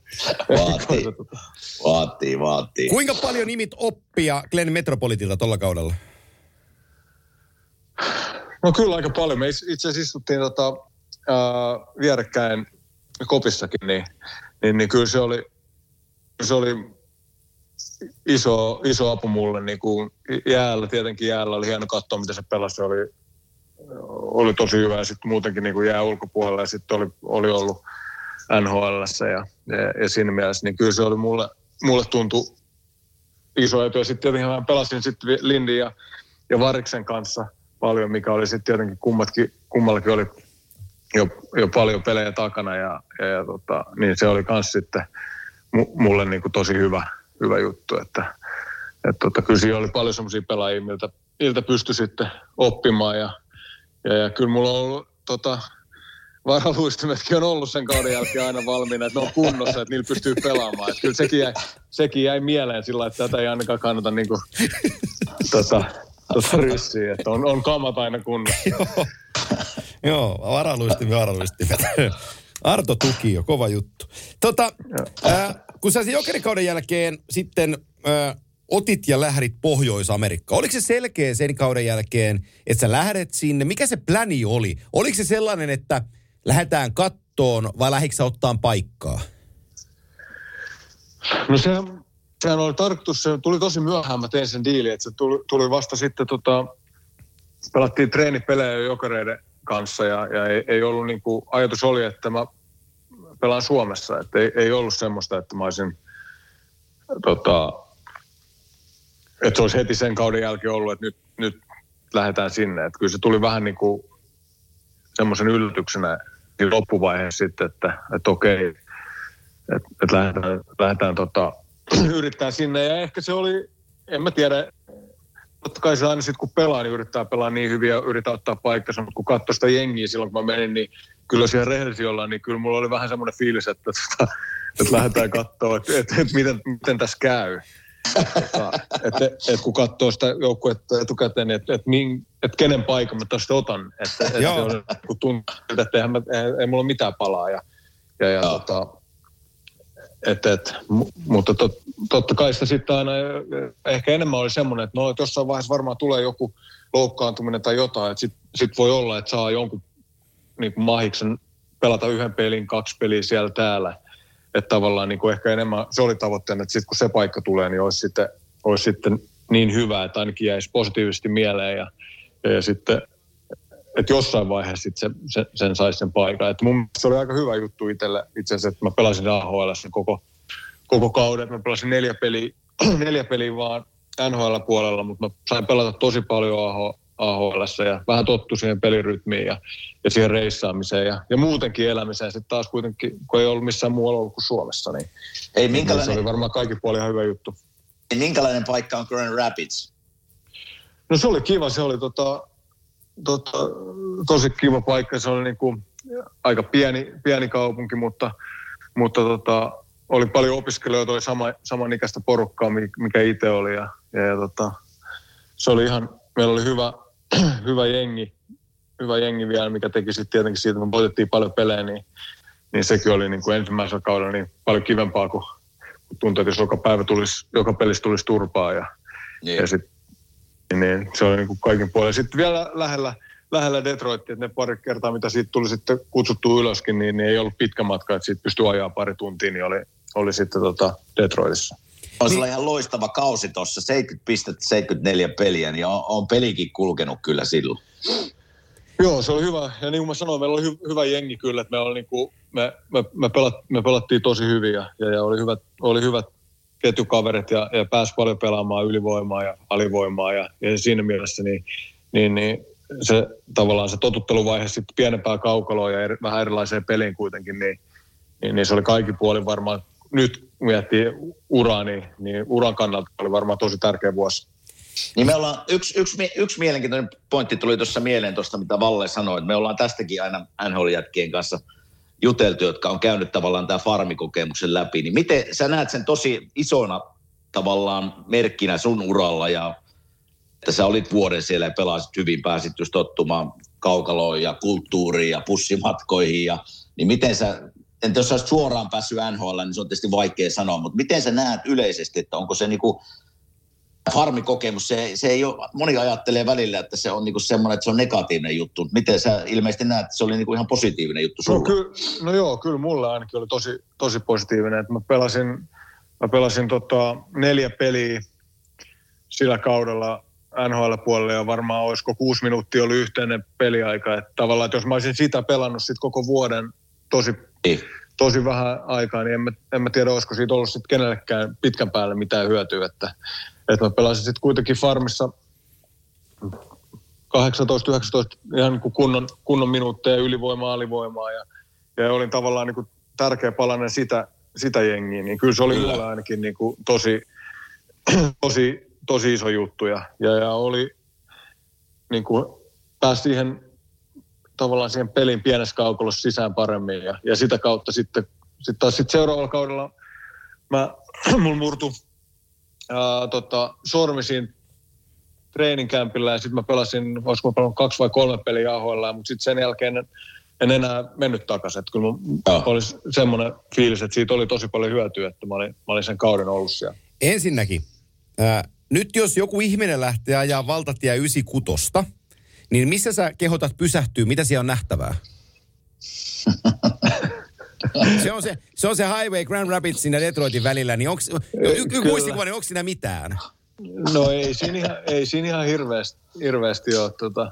Vaatii, [laughs] vaatii, vaatii. Kuinka paljon nimit oppia Glenn Metropolitilta tuolla kaudella? No kyllä aika paljon. Me itse asiassa istuttiin tota, ää, vierekkäin kopissakin, niin, niin, niin kyllä se oli, se oli iso, iso apu mulle. Niin kuin jäällä, tietenkin jäällä oli hieno katsoa, miten se pelasi. Se oli, oli tosi hyvä ja sitten muutenkin niin kuin jää ulkopuolella ja sitten oli, oli ollut NHL ja, ja, ja siinä mielessä, niin kyllä se oli mulle, mulle tuntui iso etu. Ja sitten tietenkin mä pelasin sitten Lindin ja, ja Variksen kanssa paljon, mikä oli sitten tietenkin kummatkin, kummallakin oli jo, jo paljon pelejä takana ja, ja, ja tota, niin se oli myös sitten mulle niin kuin tosi hyvä, hyvä juttu, että et tota, kyllä siinä oli paljon semmoisia pelaajia, miltä, miltä pystyi sitten oppimaan ja, ja, ja kyllä mulla on ollut tota, varaluistimetkin on ollut sen kauden jälkeen aina valmiina, että ne on kunnossa, että niillä pystyy pelaamaan. Että kyllä sekin jäi, sekin jäi mieleen sillä että tätä ei ainakaan kannata niin kuin, tota, tota ryssiä, että on, on kamat aina kunnossa. [laughs] Joo, varaluistimet, varaluistimet. Arto Tukio, kova juttu. Tota, äh, kun sä jokerikauden jälkeen sitten äh, otit ja lähdit Pohjois-Amerikkaan. Oliko se selkeä sen kauden jälkeen, että sä lähdet sinne? Mikä se pläni oli? Oliko se sellainen, että lähdetään kattoon vai lähdikö ottaa paikkaa? No se, sehän oli tarkoitus, se tuli tosi myöhään, mä tein sen diilin, että se tuli, tuli vasta sitten tota, pelattiin treenipelejä jokereiden kanssa ja, ja ei, ei ollut niin kuin, ajatus oli, että mä pelaan Suomessa, että ei, ei ollut semmoista, että mä olisin tota, että se olisi heti sen kauden jälkeen ollut, että nyt, nyt lähdetään sinne. Että kyllä se tuli vähän niin kuin semmoisen yllätyksenä loppuvaiheessa sitten, että, että okei, että, että lähdetään, lähdetään tota, [clears throat] yrittää sinne. Ja ehkä se oli, en mä tiedä, totta kai se aina sitten kun pelaa, niin yrittää pelaa niin hyvin ja yrittää ottaa paikkansa, mutta kun katsoi sitä jengiä silloin, kun mä menin, niin kyllä siellä rehellisiä ollaan, niin kyllä mulla oli vähän semmoinen fiilis, että, että, että lähdetään katsoa, että, että, että miten, miten tässä käy että, että, että kun katsoo sitä joukkuetta etukäteen, niin että, että, että, että kenen paikan mä tästä otan. Että, että kun tuntuu, että eihän mä, ei, ei mulla ole mitään palaa. Ja, ja, ja tota, et, et, mutta tot, totta kai sitä sitten aina ehkä enemmän oli semmoinen, että no, että jossain vaiheessa varmaan tulee joku loukkaantuminen tai jotain, että sitten sit voi olla, että saa jonkun niin kuin mahiksen pelata yhden pelin, kaksi peliä siellä täällä että tavallaan niin kuin ehkä enemmän se oli tavoitteena, että sitten kun se paikka tulee, niin olisi sitten, olisi sitten niin hyvä, että ainakin jäisi positiivisesti mieleen ja, ja, sitten että jossain vaiheessa sit se, se, sen saisi sen paikan. Et mun se oli aika hyvä juttu itselle itse asiassa, että mä pelasin AHL koko, koko kauden. Mä pelasin neljä peliä, [clears throat] neljä peliä vaan NHL-puolella, mutta mä sain pelata tosi paljon AHL ja vähän tottu siihen pelirytmiin ja, ja siihen reissaamiseen ja, ja muutenkin elämiseen sitten taas kuitenkin, kun ei ollut missään muualla ollut kuin Suomessa, niin, ei, minkälainen, niin se oli varmaan kaikki puoli ihan hyvä juttu. Ei, minkälainen paikka on Grand Rapids? No se oli kiva, se oli tota, tota, tosi kiva paikka, se oli niin kuin aika pieni, pieni kaupunki, mutta, mutta tota, oli paljon opiskelijoita, oli sama, samanikäistä porukkaa, mikä itse oli ja, ja, ja tota, se oli ihan, meillä oli hyvä, [clears throat] hyvä jengi, hyvä jengi vielä, mikä teki sitten tietenkin siitä, että me voitettiin paljon pelejä, niin, niin sekin oli niin kuin ensimmäisellä kaudella niin paljon kivempaa, kun, kun tuntui, että jos joka päivä tulisi, joka pelissä tulisi turpaa ja, niin. ja sit, niin se oli niin kuin kaikin puolin. Sitten vielä lähellä, lähellä Detroitia, että ne pari kertaa, mitä siitä tuli sitten kutsuttu ylöskin, niin, niin ei ollut pitkä matka, että siitä pystyi ajaa pari tuntia, niin oli, oli sitten tota Detroitissa. Olisi niin. ihan loistava kausi tuossa, 70 pistettä, 74 peliä, niin on, on pelikin kulkenut kyllä silloin. Joo, se oli hyvä. Ja niin kuin mä sanoin, meillä oli hy- hyvä jengi kyllä, että me, oli niin kuin, me, me, me, pelat, me pelattiin tosi hyvin ja, ja, ja oli, hyvät, oli hyvät ketjukaverit ja, ja pääsi paljon pelaamaan ylivoimaa ja alivoimaa ja, ja siinä mielessä niin, niin, niin se tavallaan se totutteluvaihe sitten pienempää kaukaloa ja eri, vähän erilaiseen peliin kuitenkin, niin, niin, niin se oli kaikki puolin varmaan nyt miettii uraa, niin, niin uran kannalta oli varmaan tosi tärkeä vuosi. Niin me ollaan, yksi, yksi, yksi mielenkiintoinen pointti tuli tuossa mieleen tuosta, mitä Valle sanoi, että me ollaan tästäkin aina NHL-jätkien kanssa juteltu, jotka on käynyt tavallaan tämä farmikokemuksen läpi, niin miten sä näet sen tosi isona tavallaan merkkinä sun uralla ja että sä olit vuoden siellä ja pelasit hyvin, pääsit just tottumaan kaukaloon ja kulttuuriin ja pussimatkoihin ja niin miten sä, entä jos sä suoraan päässyt NHL, niin se on tietysti vaikea sanoa, mutta miten sä näet yleisesti, että onko se niinku farmikokemus, se, se ei ole, moni ajattelee välillä, että se on niinku semmoinen, että se on negatiivinen juttu. Miten sä ilmeisesti näet, että se oli niinku ihan positiivinen juttu sulla? No, ky, no joo, kyllä mulla ainakin oli tosi, tosi positiivinen. Että mä pelasin, mä pelasin tota neljä peliä sillä kaudella NHL-puolella ja varmaan olisiko kuusi minuuttia oli yhteinen peliaika. Että tavallaan, että jos mä olisin sitä pelannut sit koko vuoden tosi, niin. tosi vähän aikaa, niin en mä, en mä tiedä, olisiko siitä ollut sit kenellekään pitkän päälle mitään hyötyä. Että, että mä pelasin sitten kuitenkin farmissa 18-19 ihan niin kunnon, kunnon minuutteja, ylivoimaa, alivoimaa ja, ja olin tavallaan niin kuin tärkeä palanen sitä, sitä jengiä, niin kyllä se oli mulle ainakin niin kuin tosi, [clears throat] tosi, tosi iso juttu ja, ja, ja oli niin kuin pääsi siihen tavallaan siihen pelin pienessä kaukolossa sisään paremmin ja, ja sitä kautta sitten, sitten taas sitten seuraavalla kaudella mä, [clears throat] mulla murtu ää, tota, sormi siinä treeninkämpillä ja sitten mä pelasin, olisiko mä pelannut kaksi vai kolme peliä AHL, mutta sitten sen jälkeen en, en enää mennyt takaisin. Että kyllä mulla oli semmoinen fiilis, että siitä oli tosi paljon hyötyä, että mä olin, mä olin sen kauden ollut siellä. Ensinnäkin, ää, nyt jos joku ihminen lähtee ajaa valtatie 96, niin missä sä kehotat pysähtyä? Mitä siellä on nähtävää? [laughs] se, on se, se on se highway Grand Rapidsin ja Detroitin välillä, niin onko, y- muistikuva, niin onko siinä mitään? No ei siinä ihan, ei siinä ihan hirveästi, hirveästi ole tuota,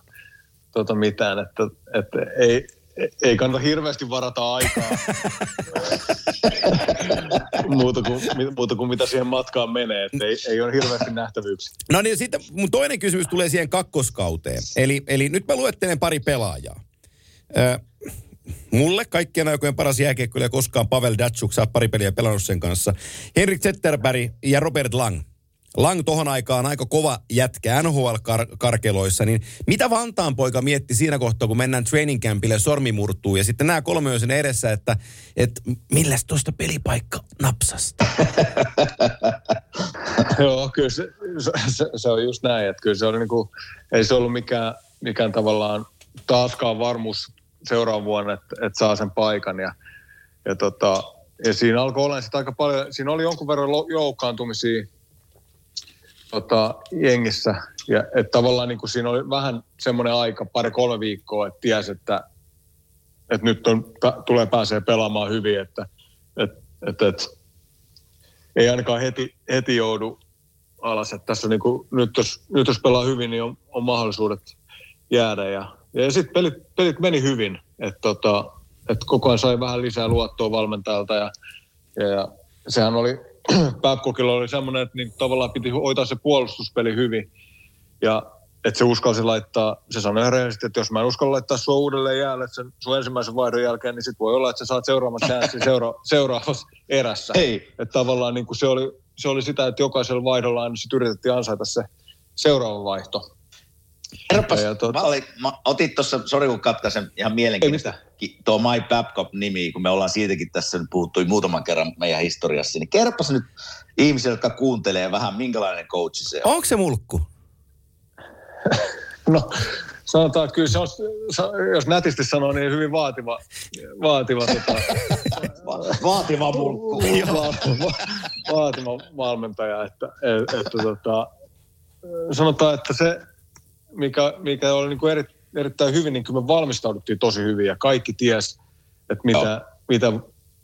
tuota mitään, että, että ei, ei kannata hirveästi varata aikaa [laughs] muuta, kuin, muuta kuin mitä siihen matkaan menee, että ei, ei ole hirveästi nähtävyyksiä. No niin, sitten mun toinen kysymys tulee siihen kakkoskauteen. Eli, eli nyt mä luettelen pari pelaajaa. Ö, mulle kaikkien aikojen paras jääkiekkoilija koskaan Pavel Datsuk, sä pari peliä pelannut sen kanssa. Henrik Zetterberg ja Robert Lang. Lang tohon aikaan aika kova jätkä NHL-karkeloissa, niin mitä Vantaan poika mietti siinä kohtaa, kun mennään training campille, sormi murtuu ja sitten nämä kolme on sen edessä, että, että milläs tuosta pelipaikka napsasta? [laughs] Joo, kyllä se, se, se, on just näin, että kyllä se oli niinku, ei se ollut mikään, mikään tavallaan taaskaan varmuus seuraavan vuonna, että, että saa sen paikan ja, ja, tota, ja siinä alkoi olla sitä aika paljon, siinä oli jonkun verran joukkaantumisia tota, jengissä. Ja et tavallaan niin kuin siinä oli vähän semmoinen aika, pari-kolme viikkoa, että tiesi, että, että nyt on, tulee pääsee pelaamaan hyvin, että et, et, et, ei ainakaan heti, heti joudu alas. Että tässä niin kuin, nyt, jos, nyt jos pelaa hyvin, niin on, on mahdollisuudet jäädä. Ja, ja sitten pelit, pelit meni hyvin. Että tota, et koko ajan sai vähän lisää luottoa valmentajalta ja, ja, ja sehän oli [clears throat] Babcockilla oli semmoinen, että niin tavallaan piti hoitaa se puolustuspeli hyvin. Ja että se uskalsi laittaa, se sanoi rehellisesti, että jos mä en uskalla laittaa sua uudelleen jäälle sen sun ensimmäisen vaihdon jälkeen, niin sit voi olla, että sä saat seuraavan chanssin [clears throat] seura- seuraavassa erässä. Ei. Että tavallaan niin kuin se, oli, se oli sitä, että jokaisella vaihdolla niin sit yritettiin ansaita se seuraava vaihto. Kerropas, ja, tot... mä, olin, mä otit tuossa, sori kun katkaisen ihan mielenkiintoista, tuo My Babcock-nimi, kun me ollaan siitäkin tässä nyt puhuttui muutaman kerran meidän historiassa, niin kerropas nyt ihmisille, jotka kuuntelee vähän, minkälainen coachi se on. Onko se mulkku? [laughs] no, sanotaan kyllä se on, jos nätisti sanoo, niin hyvin vaativa, vaativa, tota, [laughs] vaativa mulkku. [laughs] vaativa, vaativa valmentaja, että, että, että tota, sanotaan, että se, mikä, mikä oli niin kuin eri, erittäin hyvin, niin me valmistauduttiin tosi hyvin ja kaikki ties, että mitä, no. mitä,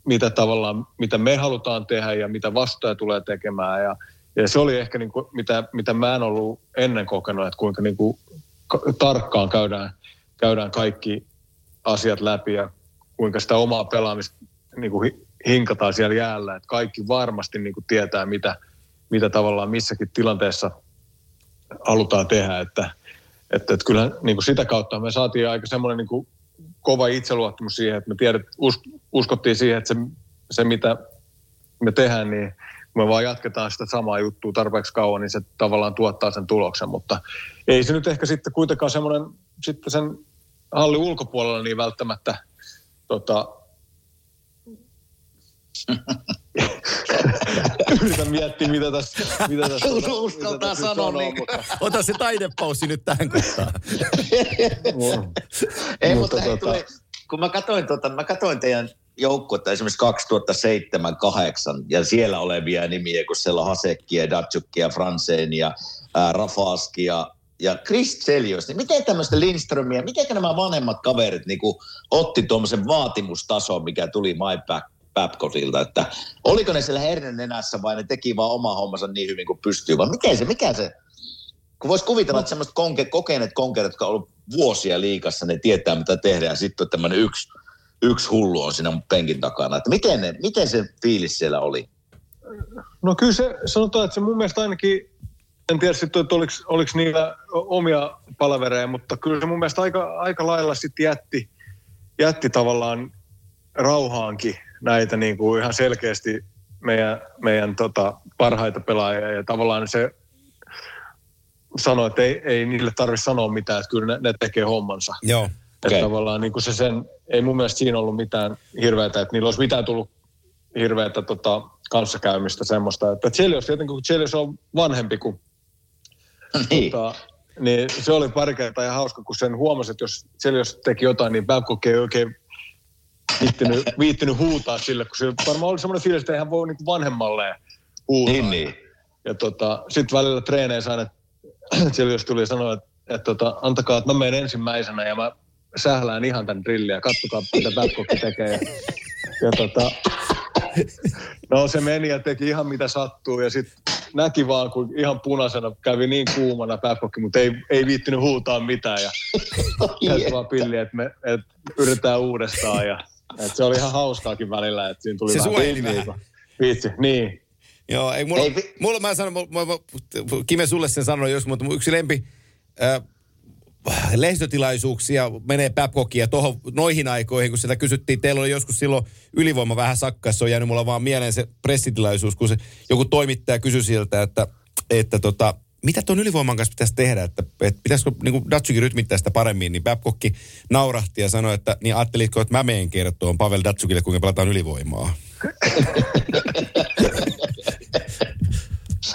mitä tavallaan, mitä me halutaan tehdä ja mitä vastaja tulee tekemään ja, ja se oli ehkä niin kuin, mitä, mitä mä en ollut ennen kokenut, että kuinka niin kuin tarkkaan käydään, käydään kaikki asiat läpi ja kuinka sitä omaa pelaamista niin kuin hinkataan siellä jäällä, että kaikki varmasti niin kuin tietää, mitä, mitä tavallaan missäkin tilanteessa halutaan tehdä, että, että, että kyllä niin kuin sitä kautta me saatiin aika semmoinen niin kuin kova itseluottamus siihen, että me tiedet, us, uskottiin siihen, että se, se mitä me tehdään, niin kun me vaan jatketaan sitä samaa juttua tarpeeksi kauan, niin se tavallaan tuottaa sen tuloksen, mutta ei se nyt ehkä sitten kuitenkaan semmoinen sitten sen hallin ulkopuolella niin välttämättä tota, [laughs] [laughs] Yritän miettiä, mitä tässä... Mitä tässä Uskaltaa sanoa niin. Mutta... Ota se taidepausi nyt tähän kohtaan. Ei, mutta, mutta tota... tuli, kun mä katsoin, tota, mä katsoin teidän joukkuetta esimerkiksi 2007-2008 ja siellä olevia nimiä, kun siellä on Hasekkia, Datsukkia, Fransenia, ää, Rafaskia ja Chris Selios, niin miten tämmöistä Lindströmiä, miten nämä vanhemmat kaverit niin otti tuommoisen vaatimustason, mikä tuli My Back Babcockilta, että oliko ne siellä hernen nenässä vai ne teki vaan oma hommansa niin hyvin kuin pystyy, vai mikä se, mikä se, kun voisi kuvitella, että semmoiset konke, kokeneet konkerit, jotka on ollut vuosia liikassa, ne tietää mitä tehdään, ja sitten on tämmöinen yksi, yksi hullu on siinä penkin takana, että miten, ne, miten se fiilis siellä oli? No kyllä se, sanotaan, että se mun mielestä ainakin en tiedä sitten, että oliko, oliko niillä omia palavereja, mutta kyllä se mun mielestä aika, aika lailla sitten jätti, jätti tavallaan rauhaankin näitä niin kuin ihan selkeästi meidän, meidän tota, parhaita pelaajia. Ja tavallaan se sanoi, että ei, ei niille tarvitse sanoa mitään, että kyllä ne, ne tekee hommansa. Joo. Että Okei. tavallaan niin kuin se sen, ei mun mielestä siinä ollut mitään hirveätä, että niillä olisi mitään tullut hirveätä tota, kanssakäymistä semmoista. Että Chelios, tietenkin kun Chelios on vanhempi kuin niin. tota, niin se oli pari kertaa ihan hauska, kun sen huomasi, että jos Chelios teki jotain, niin Babcock ei oikein viittinyt, viittinyt huutaa sille, kun se varmaan oli semmoinen fiilis, että eihän voi niin vanhemmalleen huutaa. Niin, niin. Ja tota, sitten välillä treeneissä aina Chelios tuli sanoa, että, että tota, antakaa, että mä menen ensimmäisenä ja mä sählään ihan tämän drillin ja kattokaa, mitä Babcock tekee. Ja, ja tota, no se meni ja teki ihan mitä sattuu ja sitten näki vaan, kun ihan punaisena kävi niin kuumana Babcock, mutta ei, ei viittinyt huutaa mitään ja jäi vaan pilli, että me että yritetään uudestaan ja että se oli ihan hauskaakin välillä, että siinä tuli Se vähän vähän. Viitsi, niin. Joo, ei, mulla, Ei vi- mulla mä sanon, mulla, mä, Kime sulle sen sanoin jos, mutta mun yksi lempi äh, lehdistötilaisuuksia menee Babcockia tohon, noihin aikoihin, kun sitä kysyttiin. Teillä oli joskus silloin ylivoima vähän sakkas. Se on jäänyt mulla vaan mieleen se pressitilaisuus, kun se joku toimittaja kysyi siltä, että, että tota, mitä tuon ylivoiman kanssa pitäisi tehdä, että, että pitäisikö niin Datsukin rytmittää sitä paremmin, niin Babcock naurahti ja sanoi, että niin ajattelitko, että mä meen kertoa Pavel Datsukille, kuinka pelataan ylivoimaa.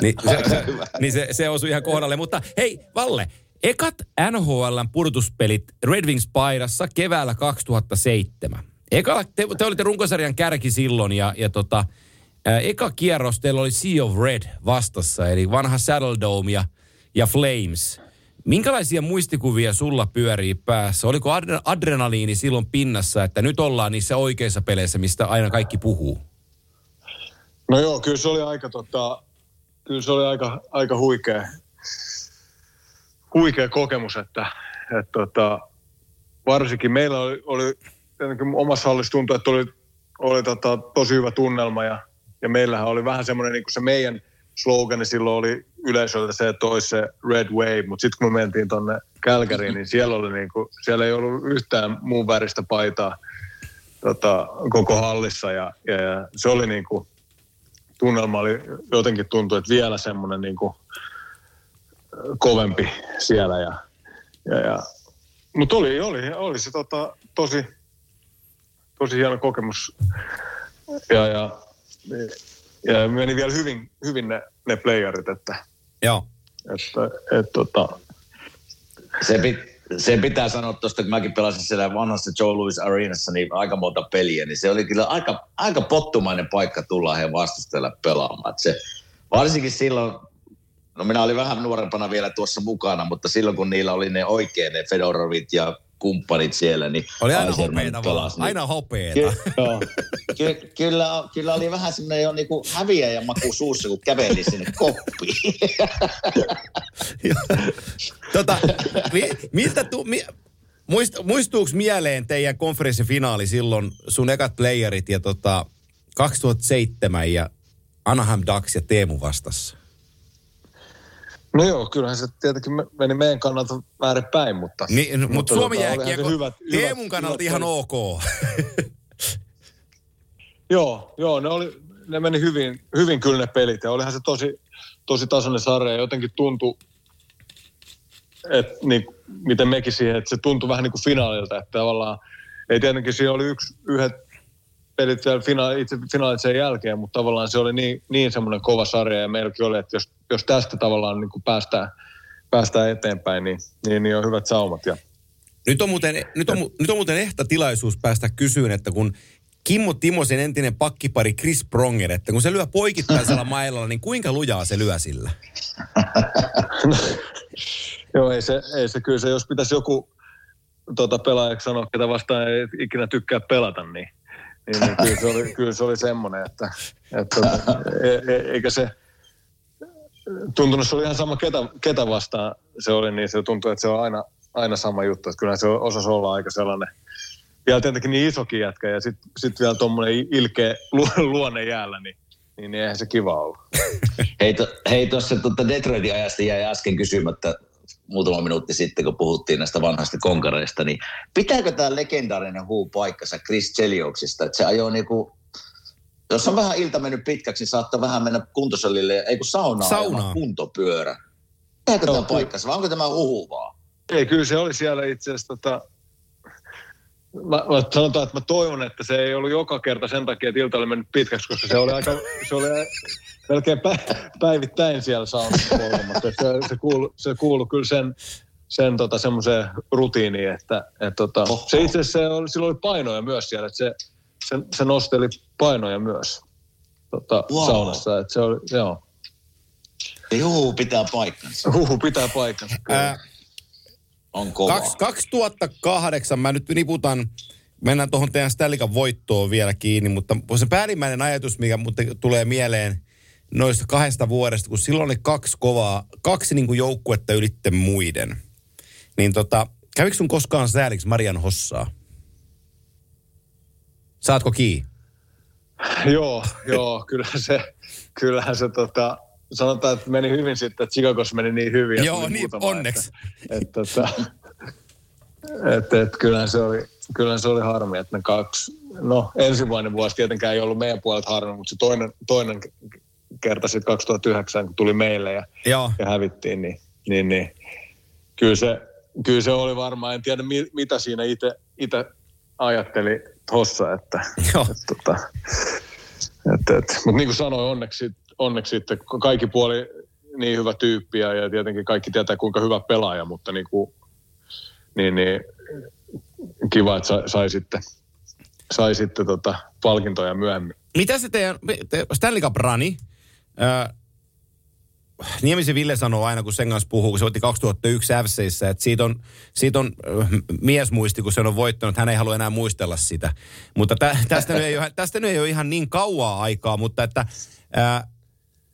Niin, se, se, niin se, se osui ihan kohdalle. Mutta hei, Valle, ekat NHLn pudotuspelit Red Wings paidassa keväällä 2007. Eka, te, te olitte runkosarjan kärki silloin ja, ja tota, eka kierros teillä oli Sea of Red vastassa, eli vanha Saddle Dome ja, ja Flames. Minkälaisia muistikuvia sulla pyörii päässä? Oliko adre- adrenaliini silloin pinnassa, että nyt ollaan niissä oikeissa peleissä, mistä aina kaikki puhuu? No joo, kyllä se oli aika, tota, kyllä se oli aika, aika huikea, huikea kokemus, että, että tota, varsinkin meillä oli, oli omassa hallissa tuntui, että oli, oli tota, tosi hyvä tunnelma ja, ja meillähän oli vähän semmoinen niin kuin se meidän slogani silloin oli yleisöltä se, että se Red Wave, mutta sitten kun me mentiin tuonne Kälkäriin, niin siellä, oli niin kuin, siellä ei ollut yhtään muun väristä paitaa tota, koko hallissa ja, ja, ja se oli niin kuin, tunnelma oli jotenkin tuntui, että vielä semmoinen niin kuin kovempi siellä. Ja, ja, ja. Mutta oli, oli, oli se tota, tosi, tosi hieno kokemus. Ja, ja, ja meni vielä hyvin, hyvin ne, ne playerit, että, Joo. että et, tota, Se, pit, se pitää sanoa tuosta, kun mäkin pelasin siellä vanhassa Joe Louis Arenassa niin aika monta peliä, niin se oli kyllä aika, aika pottumainen paikka tulla he vastustajalle pelaamaan. Et se, varsinkin silloin, no minä olin vähän nuorempana vielä tuossa mukana, mutta silloin kun niillä oli ne oikein ne Fedorovit ja kumppanit siellä, niin Oli aina hopeeta vaan. pelasi, niin- Aina hopeeta. Ky- joo. Ky- kyllä, kyllä oli vähän semmoinen jo niinku häviäjä maku suussa, kun käveli sinne koppiin. [laughs] tota, mi, miltä tu, mi, muist, muistuuko mieleen teidän konferenssifinaali silloin, sun ekat playerit ja tota, 2007 ja Anaheim Ducks ja Teemu vastassa? No joo, kyllähän se tietenkin me- meni meidän kannalta väärinpäin, mutta... Niin, mutta, mutta Suomi tota, jääkiekko, hyvät- Teemun hyvät- kannalta hyvät ihan ok. [laughs] Joo, joo ne, oli, ne meni hyvin, hyvin kyllä ne pelit ja olihan se tosi, tosi tasainen sarja ja jotenkin tuntui, että niin, miten mekin siihen, että se tuntui vähän niin kuin finaalilta, että tavallaan ei tietenkin siinä oli yksi, yhdet pelit vielä finaali, itse finaalit sen jälkeen, mutta tavallaan se oli niin, niin semmoinen kova sarja ja meilläkin oli, että jos, jos tästä tavallaan niin kuin päästään, päästään eteenpäin, niin, niin, niin on hyvät saumat. Ja, Nyt on, muuten, nyt, on, nyt on muuten ehta tilaisuus päästä kysyyn, että kun Kimmo Timosen entinen pakkipari Chris Pronger, että kun se lyö poikittaisella [laughs] mailalla, niin kuinka lujaa se lyö sillä? [laughs] Joo, ei se, ei se kyllä se, jos pitäisi joku tota, pelaajaksi sanoa, ketä vastaan ei ikinä tykkää pelata, niin, niin, niin kyllä, se oli, kyllä se oli semmoinen, että, että tota, e, e, eikä se tuntunut, se oli ihan sama ketä, ketä vastaan se oli, niin se tuntui, että se on aina, aina sama juttu, että kyllä se osasi olla aika sellainen, vielä tietenkin niin isokin jätkä ja sitten sit vielä tuommoinen ilkeä lu, luonne jäällä, niin, niin, niin eihän se kiva ollut. Hei, to, hei tuossa tuota Detroitin ajasta jäi äsken kysymättä muutama minuutti sitten, kun puhuttiin näistä vanhasta konkareista, niin pitääkö tämä legendaarinen huu paikkansa Chris Cheliouksista, että se ajoi niinku, jos on vähän ilta mennyt pitkäksi, niin saattaa vähän mennä kuntosalille, ei kun saunaan, Saunaan. kuntopyörä. Pitääkö Joo, tämä paikkansa vai onko tämä huhu vaan? Ei, kyllä se oli siellä itse asiassa tota, mä, mä sanotaan, että mä toivon, että se ei ollut joka kerta sen takia, että ilta oli mennyt pitkäksi, koska se oli aika, se oli melkein pä, päivittäin siellä saunassa. Se, se, kuulu, se kuulu kyllä sen, sen tota, semmoiseen rutiiniin, että et, tota, se itse asiassa se oli, sillä oli painoja myös siellä, että se, se, se nosteli painoja myös tota, Wow. saunassa. Että se oli, joo. Juu, pitää paikkansa. Huhu pitää paikkansa. kyllä. Ää, On kova. Kaks- 2008, mä nyt niputan, mennään tuohon teidän Stanley voittoon vielä kiinni, mutta se päällimmäinen ajatus, mikä tulee mieleen noista kahdesta vuodesta, kun silloin oli kaksi kovaa, kaksi niin kuin joukkuetta ylitte muiden. Niin tota, kävikö sun koskaan sääliksi Marian Hossaa? Saatko kiinni? Joo, joo, kyllähän se, kyllähän se tota, sanotaan, että meni hyvin sitten, että Chicagos meni niin hyvin. Joo, niin, muutama, onneksi. Että, että, että, että, että kyllähän, se oli, kyllähän se oli harmi, että ne kaksi, no ensimmäinen vuosi tietenkään ei ollut meidän puolet harmi, mutta se toinen, toinen kerta sitten 2009, kun tuli meille ja, Joo. ja hävittiin, niin, niin, niin kyllä, se, kyllä se oli varmaan, en tiedä mi, mitä siinä itse ajatteli tuossa, että, Joo. että, tota, että, että, mutta niin kuin sanoin, onneksi, onneksi sitten kaikki puoli niin hyvä tyyppi ja, ja tietenkin kaikki tietää kuinka hyvä pelaaja, mutta niin, kuin, niin, niin kiva, että sai, sai sitten, sai sitten tota palkintoja myöhemmin. Mitä se teidän, te, Stanley Cup rani, ää, Niemisen Ville sanoo aina, kun sen kanssa puhuu, kun se otti 2001 FCissä, että siitä on, siitä on äh, miesmuisti, kun se on voittanut, hän ei halua enää muistella sitä. Mutta tä, [laughs] tästä, nyt ei ole, tästä nyt ei ole ihan niin kauaa aikaa, mutta että ää,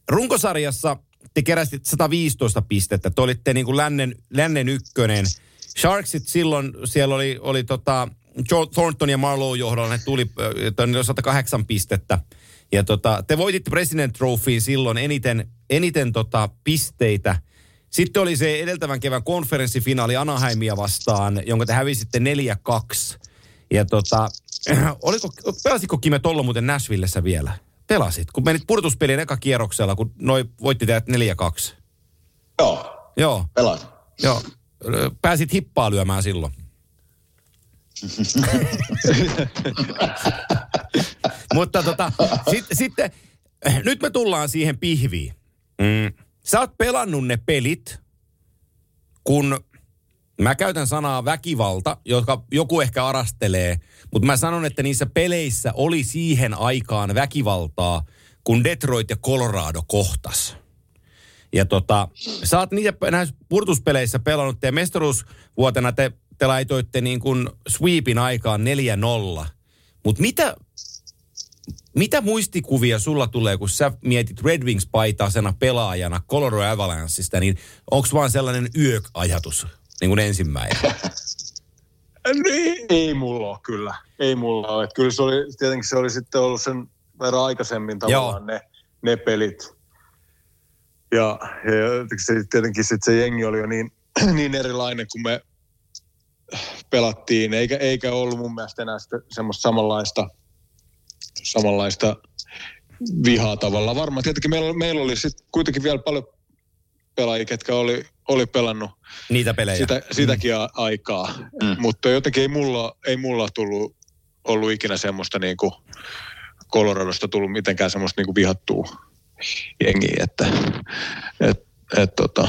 runkosarjassa te keräsitte 115 pistettä, te olitte niin kuin lännen, lännen ykkönen. Sharksit silloin, siellä oli, oli tota, Joe Thornton ja Marlowe johdolla, ne tuli, äh, niillä oli 108 pistettä. Ja tota, te voititte President Trophyin silloin eniten, eniten tota pisteitä. Sitten oli se edeltävän kevään konferenssifinaali Anaheimia vastaan, jonka te hävisitte 4-2. Ja tota, [clears throat] oliko, pelasitko Kime Tollo muuten Nashvillessä vielä? Pelasit, kun menit purtuspelien eka kierroksella, kun noi voitti teidät 4-2. Joo, Joo, pelasin. joo. Pääsit hippaa lyömään silloin. [laughs] Mutta tota, sit, sitten, nyt me tullaan siihen pihviin. Mm. Sä oot pelannut ne pelit, kun mä käytän sanaa väkivalta, joka joku ehkä arastelee, mutta mä sanon, että niissä peleissä oli siihen aikaan väkivaltaa, kun Detroit ja Colorado kohtas. Ja tota, sä oot niitä näissä purtuspeleissä pelannut, ja mestaruusvuotena te, te laitoitte niin kuin sweepin aikaan 4-0. Mutta mitä, mitä muistikuvia sulla tulee, kun sä mietit Red Wings-paitasena pelaajana Colorado Avalancheista, niin onko vaan sellainen yök-ajatus niin kuin ensimmäinen? [laughs] Niin, ei mulla ole kyllä. Ei mulla ole. Että Kyllä se oli, tietenkin se oli sitten ollut sen verran aikaisemmin tavallaan ne, ne pelit. Ja, ja se, tietenkin sitten se jengi oli jo niin, [clears throat] niin erilainen, kun me pelattiin. Eikä, eikä ollut mun mielestä enää sitä, semmoista samanlaista, samanlaista vihaa tavallaan. Varmaan tietenkin meillä, meillä oli sitten kuitenkin vielä paljon pelaajia, ketkä oli, oli pelannut Niitä pelejä. sitä, sitäkin mm. aikaa. Mm. Mutta jotenkin ei mulla, ei mulla tullut, ollut ikinä semmoista niin kuin Coloradosta tullut mitenkään semmoista niin kuin vihattua jengiä, että et, et, tota,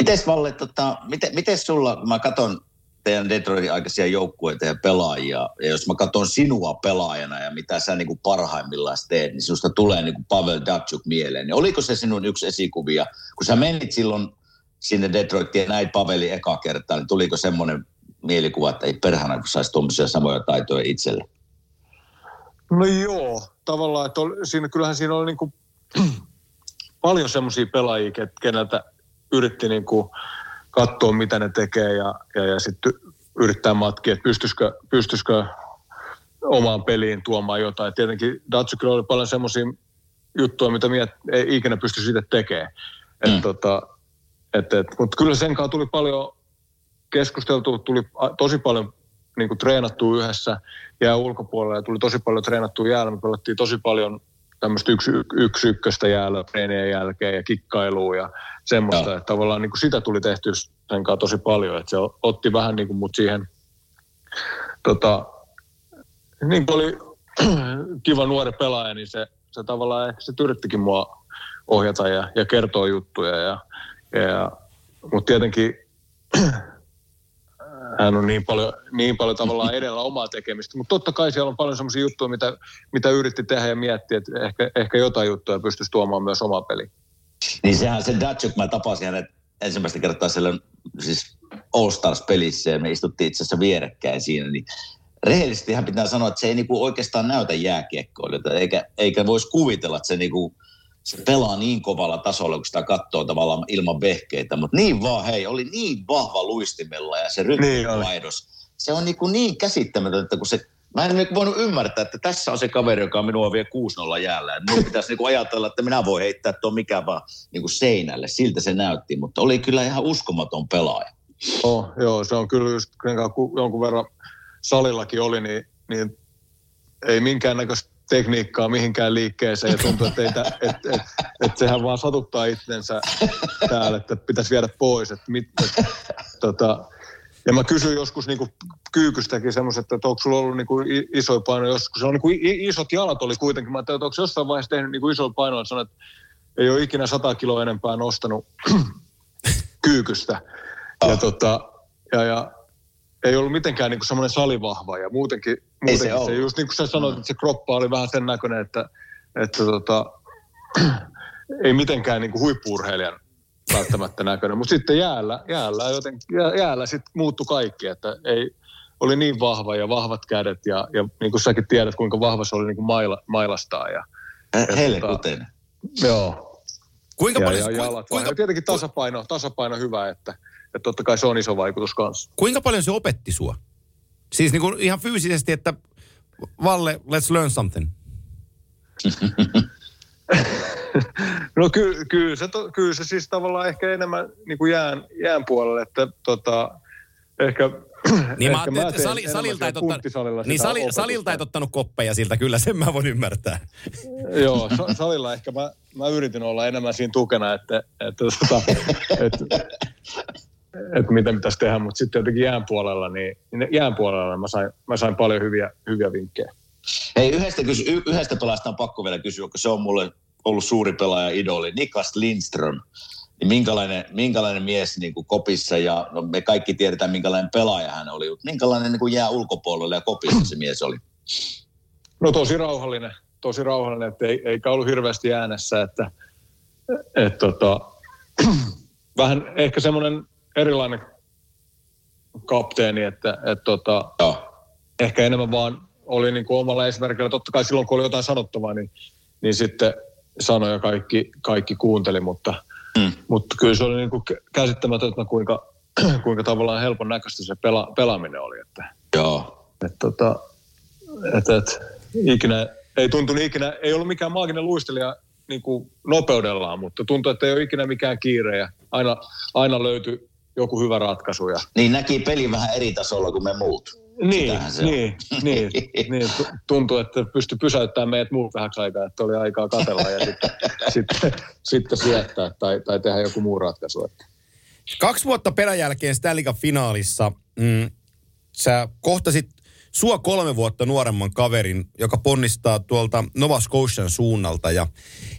Mites Valle, tota, miten, miten sulla, kun mä katson teidän Detroitin aikaisia joukkueita ja pelaajia, ja jos mä katson sinua pelaajana ja mitä sä niin kuin parhaimmillaan teet, niin susta tulee niin kuin Pavel Datsuk mieleen. Niin oliko se sinun yksi esikuvia, kun sä menit silloin sinne Detroitiin ja näit Paveli eka kertaa, niin tuliko semmoinen mielikuva, että ei perhana, kun saisi tuommoisia samoja taitoja itselle? No joo, tavallaan, että oli, siinä, kyllähän siinä oli niin kuin, [clears throat] paljon semmoisia pelaajia, keneltä yritti niin kuin katsoa, mitä ne tekee ja, ja, ja sitten yrittää matkia, että pystyisikö, pystyisikö omaan peliin tuomaan jotain. Tietenkin Datsukilla oli paljon semmoisia juttuja, mitä miet, ei ikinä pysty siitä tekemään. Et, Mm. tota, et, et, mutta kyllä sen kanssa tuli paljon keskusteltua, tuli tosi paljon niin kuin treenattua yhdessä jää ulkopuolella ja tuli tosi paljon treenattua jäällä. Me pelattiin tosi paljon tämmöistä yksi, yksi ykköstä jäällä treenien jälkeen ja kikkailua ja semmoista, Joo. että tavallaan niin kuin sitä tuli tehty sen kanssa tosi paljon, että se otti vähän niin kuin mut siihen tota, niin kuin oli [clears throat] kiva nuori pelaaja, niin se, se tavallaan ehkä se yrittikin mua ohjata ja, ja kertoa juttuja. Ja, ja, mutta tietenkin [clears throat] hän on niin paljon, niin paljon tavallaan edellä omaa tekemistä. Mutta totta kai siellä on paljon sellaisia juttuja, mitä, mitä yritti tehdä ja miettiä, että ehkä, ehkä jotain juttuja pystyisi tuomaan myös omaa peliin. Niin sehän se Datsuk, mä tapasin hänet ensimmäistä kertaa siellä siis All Stars-pelissä ja me istuttiin itse asiassa vierekkäin siinä, niin rehellisesti hän pitää sanoa, että se ei niinku oikeastaan näytä jääkiekkoilijoita, eikä, eikä voisi kuvitella, että se, niinku, se pelaa niin kovalla tasolla, kun sitä katsoo tavallaan ilman vehkeitä, mutta niin vaan, hei, oli niin vahva luistimella ja se Niin rytmivaihdos. se on niinku niin käsittämätöntä, kun se Mä en niinku voinut ymmärtää, että tässä on se kaveri, joka minua vie 6-0 jäällä. Mun pitäisi niinku ajatella, että minä voin heittää tuon mikä vaan niinku seinälle. Siltä se näytti, mutta oli kyllä ihan uskomaton pelaaja. Oh, joo, se on kyllä just, kun jonkun verran salillakin oli, niin, niin ei minkäännäköistä tekniikkaa mihinkään liikkeeseen ja tuntuu, että, ei tä, et, et, et sehän vaan satuttaa itsensä täällä, että pitäisi viedä pois. Että mit, et, tota, ja mä kysyin joskus niin kyykystäkin semmoiset, että onko sulla ollut niin i- isoja painoja joskus. Se on niin i- isot jalat oli kuitenkin. Mä ajattelin, että onko jossain vaiheessa tehnyt niin isoja painoja. Sanoin, että ei ole ikinä 100 kiloa enempää nostanut [clears throat] kyykystä. Ja, tota, ja, ja ei ollut mitenkään niin semmoinen salivahva ja muutenkin, Ei se muutenkin se, ollut. just niin kuin sä sanoit, että se kroppa oli vähän sen näköinen, että, että tota, [clears throat] ei mitenkään niin kuin huippuurheilijan välttämättä näköinen. Mutta sitten jäällä, jäällä, joten, jää- jäällä sitten muuttui kaikki, että ei, oli niin vahva ja vahvat kädet ja, ja niin kuin säkin tiedät, kuinka vahva se oli niin kuin maila, mailastaa. Ja, Helkuten. joo, Kuinka ja, paljon, ja kuinka, jalat kuinka, kuinka, tietenkin tasapaino, tasapaino hyvä, että, että totta kai se on iso vaikutus kanssa. kuinka paljon se opetti sua? Siis niin kuin ihan fyysisesti, että Valle, let's learn something. [laughs] No ky, kyllä, se, to, kyllä se siis tavallaan ehkä enemmän niin kuin jään, jään puolelle, että tota, ehkä, [clears throat] Niin, mä että teen sali, salilta, siellä ottanut, niin sali, opetusta. salilta et ottanut koppeja siltä, kyllä sen mä voin ymmärtää. [laughs] Joo, sa- salilla ehkä mä, mä yritin olla enemmän siinä tukena, että, että, tota, [laughs] että, että mitä pitäisi tehdä, mutta sitten jotenkin jään puolella, niin jään puolella mä sain, mä sain paljon hyviä, hyviä vinkkejä. Hei, yhdestä, kysy, y- yhdestä pelaajasta on pakko vielä kysyä, koska se on mulle ollut suuri pelaaja idoli. Niklas Lindström. Niin minkälainen, minkälainen mies niin kuin kopissa ja no me kaikki tiedetään minkälainen pelaaja hän oli, mutta minkälainen niin kuin jää ulkopuolelle ja kopissa se mies oli? No tosi rauhallinen, tosi rauhallinen, että ei, eikä ollut hirveästi äänessä, että et, tota, [clears throat] vähän ehkä semmoinen erilainen kapteeni, että et, tota, Joo. ehkä enemmän vaan oli niin kuin omalla esimerkillä. Totta kai silloin, kun oli jotain sanottavaa, niin, niin sitten sanoja kaikki, kaikki kuunteli, mutta, Mm. mutta kyllä se oli niin kuin käsittämätöntä, kuinka, [clears throat] kuinka tavallaan helpon näköistä se pela, pelaaminen oli. Että, Joo. et, tota, et, et, ikinä, ei tuntunut ikinä, ei ollut mikään maaginen luistelija niin kuin nopeudellaan, mutta tuntui, että ei ole ikinä mikään kiire ja aina, aina löytyi joku hyvä ratkaisu. Ja, Niin näki pelin vähän eri tasolla kuin me muut. niin, niin, niin, niin, tu- tuntui, että pystyi pysäyttämään meidät muut vähäksi aikaa, että oli aikaa katella ja sitten, [laughs] sitten, sitten syöttää tai, tai tehdä joku muu ratkaisu. Että. Kaksi vuotta peräjälkeen Stanley Cup-finaalissa mm, sä kohtasit sua kolme vuotta nuoremman kaverin, joka ponnistaa tuolta Nova Scotian suunnalta. Ja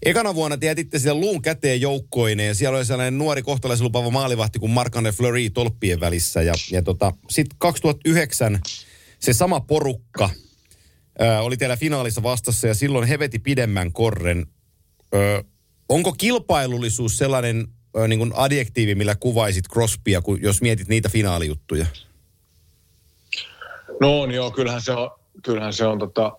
ekana vuonna te jätitte siellä luun käteen joukkoineen ja siellä oli sellainen nuori kohtalaisen lupaava maalivahti kuin Mark-André Fleury tolppien välissä. Ja, ja tota, sitten 2009 se sama porukka ää, oli teillä finaalissa vastassa ja silloin he veti pidemmän korren. Ö, onko kilpailullisuus sellainen ö, niin kuin adjektiivi, millä kuvaisit Crosbya, kun, jos mietit niitä finaalijuttuja? No on joo, kyllähän se on, kyllähän se on tota,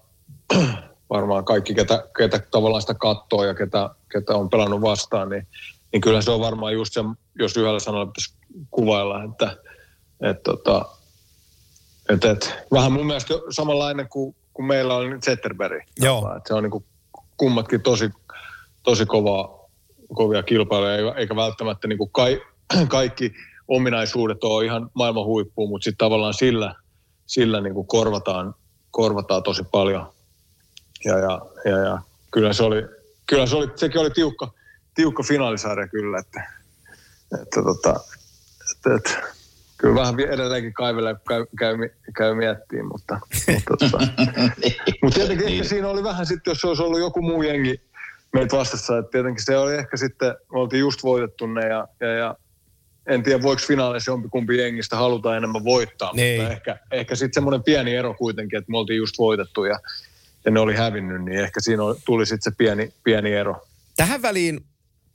[clears throat] varmaan kaikki, ketä, ketä tavallaan sitä katsoo ja ketä, ketä on pelannut vastaan, niin, niin kyllähän se on varmaan just se, jos yhdellä sanalla pitäisi kuvailla, että et, tota, et, et, vähän mun mielestä samanlainen kuin, kuin meillä on nyt Zetterberg. Joo. Että se on niin kuin kummatkin tosi, tosi kovaa, kovia kilpailuja, eikä välttämättä niin kuin kai, [clears throat] kaikki ominaisuudet ole ihan maailman huippuun, mutta sitten tavallaan sillä, sillä niin kuin korvataan, korvataan tosi paljon. Ja, ja, ja, ja kyllä se oli, kyllä se oli, sekin oli tiukka, tiukka finaalisarja kyllä, että, että, tota, että, että kyllä vähän edelleenkin kaivelee, käy, käy, käy miettiin, mutta, mutta, tota, [laughs] mutta tietenkin niin. ehkä siinä oli vähän sitten, jos se olisi ollut joku muu jengi meitä vastassa, että tietenkin se oli ehkä sitten, me oltiin just voitettu ne ja, ja, ja en tiedä voiko finaaleissa jompikumpi jengistä haluta enemmän voittaa, niin. mutta ehkä, ehkä sitten semmoinen pieni ero kuitenkin, että me oltiin just voitettu ja, ja ne oli hävinnyt, niin ehkä siinä tuli sitten se pieni, pieni ero. Tähän väliin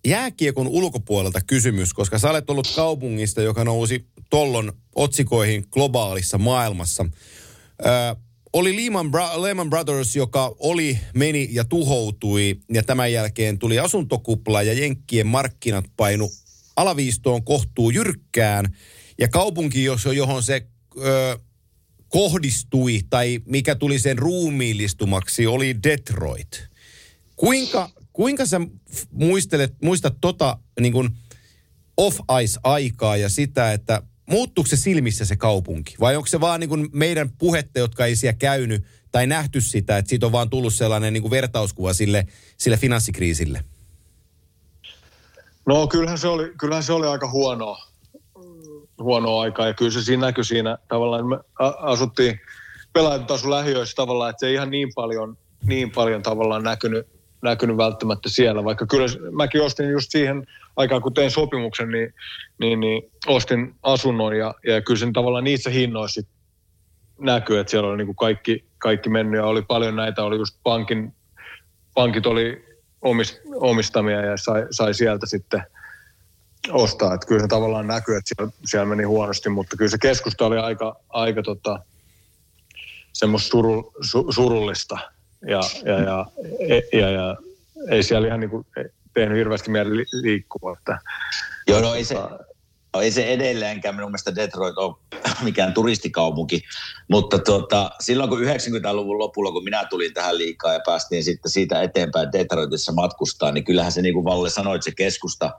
jääkiekon ulkopuolelta kysymys, koska sä olet ollut kaupungista, joka nousi tollon otsikoihin globaalissa maailmassa. Ö, oli Lehman, Bra- Lehman Brothers, joka oli, meni ja tuhoutui, ja tämän jälkeen tuli asuntokupla ja Jenkkien markkinat painu alaviistoon kohtuu jyrkkään, ja kaupunki, johon se ö, kohdistui, tai mikä tuli sen ruumiillistumaksi, oli Detroit. Kuinka Kuinka sä muistelet, muistat tota niin kuin off-ice-aikaa ja sitä, että muuttuuko se silmissä se kaupunki? Vai onko se vaan niin kuin meidän puhetta, jotka ei siellä käynyt tai nähty sitä, että siitä on vaan tullut sellainen niin kuin vertauskuva sille, sille finanssikriisille? No kyllähän se oli, kyllähän se oli aika huonoa, huonoa aikaa. Ja kyllä se siinä näkyi siinä tavallaan, me asuttiin pelaajat lähiöissä tavallaan, että se ei ihan niin paljon, niin paljon tavallaan näkynyt, näkynyt välttämättä siellä, vaikka kyllä mäkin ostin just siihen aikaan, kun tein sopimuksen, niin, niin, niin ostin asunnon ja, ja kyllä sen tavallaan niissä hinnoissa näkyy, että siellä oli niin kuin kaikki, kaikki mennyt ja oli paljon näitä, oli just pankin, pankit oli omistamia ja sai, sai sieltä sitten ostaa. Että kyllä se tavallaan näkyy, että siellä, siellä meni huonosti, mutta kyllä se keskusta oli aika, aika tota, semmoista suru, su, surullista ja, ja, ja, ja, ja ei siellä ihan niin kuin tehnyt hirveästi mieli liikkua. Että, Joo, no ei se, no ei se edelleenkään minun mielestä Detroit ole mikään turistikaupunki, mutta tuota, silloin kun 90-luvun lopulla, kun minä tulin tähän liikaa ja päästiin sitten siitä eteenpäin Detroitissa matkustaa, niin kyllähän se niin kuin Valle sanoi, että se keskusta,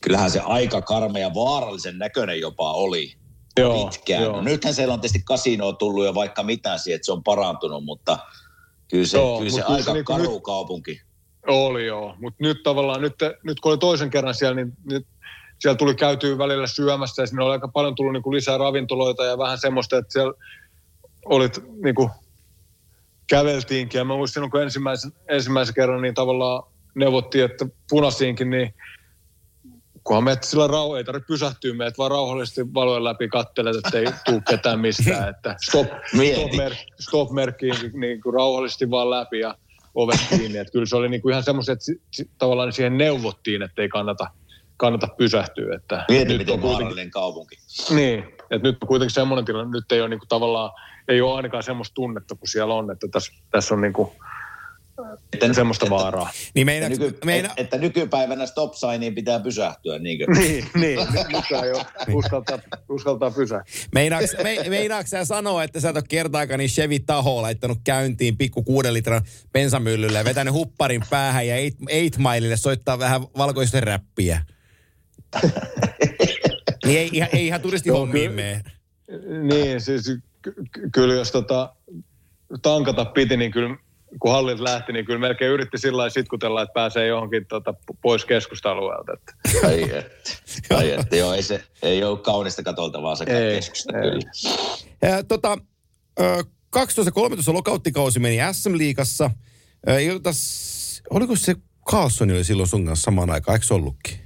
kyllähän se aika karme ja vaarallisen näköinen jopa oli joo, pitkään. Joo. No, nythän siellä on tietysti kasinoa tullut ja vaikka mitään siihen, että se on parantunut, mutta – Kyllä se, joo, kyllä se aika se niinku karu nyt, kaupunki. Oli joo, mutta nyt tavallaan, nyt, nyt kun oli toisen kerran siellä, niin nyt siellä tuli käytyä välillä syömässä ja sinne oli aika paljon tullut niin kuin lisää ravintoloita ja vähän semmoista, että siellä olit niin kuin, käveltiinkin. Ja mä muistin, kun ensimmäisen, ensimmäisen kerran niin tavallaan neuvottiin, että punasiinkin, niin kunhan menet sillä rauha, ei tarvitse pysähtyä, meet vaan rauhallisesti valojen läpi kattelet, että ei tule ketään mistään. Että stop, [laughs] stop, mer, stop merkkiin niin kuin rauhallisesti vaan läpi ja ovet kiinni. Että kyllä se oli niin kuin ihan semmoiset, että tavallaan siihen neuvottiin, että ei kannata, kannata pysähtyä. Että Mieti, miten vaarallinen kaupunki. Niin, että nyt on kuitenkin semmoinen tilanne, nyt ei ole niin kuin tavallaan, ei ole ainakaan semmoista tunnetta kuin siellä on, että tässä, tässä on niin kuin, että, semmoista että, vaaraa. Niin meina, että, nyky, meina... että, että nykypäivänä stop signiin pitää pysähtyä, niinkö? niin, niin. Nyt jo [laughs] uskaltaa, uskaltaa pysähtyä. Meinaaks, me, meinaaks sä sanoa, että sä et ole kertaakaan niin Chevy Tahoe laittanut käyntiin pikku kuuden litran bensamyllylle ja vetänyt hupparin päähän ja eight, eight Mileille soittaa vähän valkoista räppiä? [laughs] niin ei, ei, ei ihan turistihommiin mene. Niin, siis ky- kyllä jos tota, tankata piti, niin kyllä kun hallit lähti, niin kyllä melkein yritti sillä lailla sitkutella, että pääsee johonkin tota, pois keskusta-alueelta. Että. Ai että, ai että, joo, ei, se, ei ole kaunista katoltavaa se keskusta ei. kyllä. Ja, tota, 12-13 lokauttikausi meni SM-liigassa. Oliko se Carlson oli silloin sun kanssa samaan aikaan, eikö se ollutkin?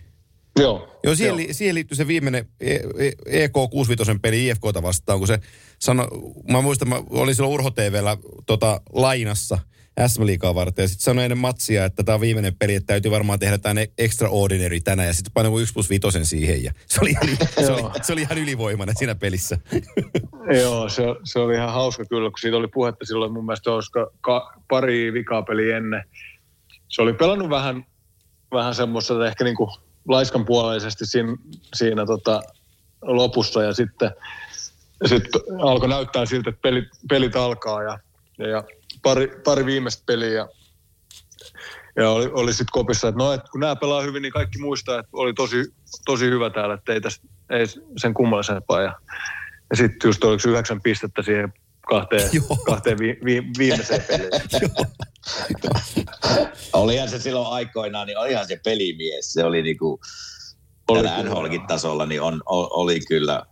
Joo. Joo, siihen, Joo. Li, siihen liittyy se viimeinen EK 65 peli IFKta vastaan, kun se sanoi, mä muistan, mä olin silloin Urho TVllä tota, lainassa – SM Liigaa varten. Ja sitten sanoi ennen matsia, että tämä on viimeinen peli, että täytyy varmaan tehdä tämä extraordinary tänään. Ja sitten painoi 1 plus 5 siihen. Ja se, oli ihan, se, oli, se oli ihan ylivoimainen siinä pelissä. [laughs] Joo, se, se oli ihan hauska kyllä, kun siitä oli puhetta silloin mun mielestä olisiko ka, pari vikaa peli ennen. Se oli pelannut vähän, vähän semmoista ehkä niin kuin laiskan puoleisesti siinä, siinä tota, lopussa ja sitten, sitten alkoi näyttää siltä, että pelit, pelit alkaa ja, ja, pari, pari viimeistä peliä ja ja oli, oli sitten kopissa, että no, että kun nämä pelaa hyvin, niin kaikki muistaa, että oli tosi, tosi hyvä täällä, että ei, tästä, ei sen kummallisempaa. Ja, ja sitten just oliko yhdeksän pistettä siihen kahteen, [laughs] kahteen vi, vi, viimeiseen peliin. [laughs] olihan se silloin aikoinaan, niin olihan se pelimies. Se oli niinku, oli NHLkin tasolla, niin on, oli kyllä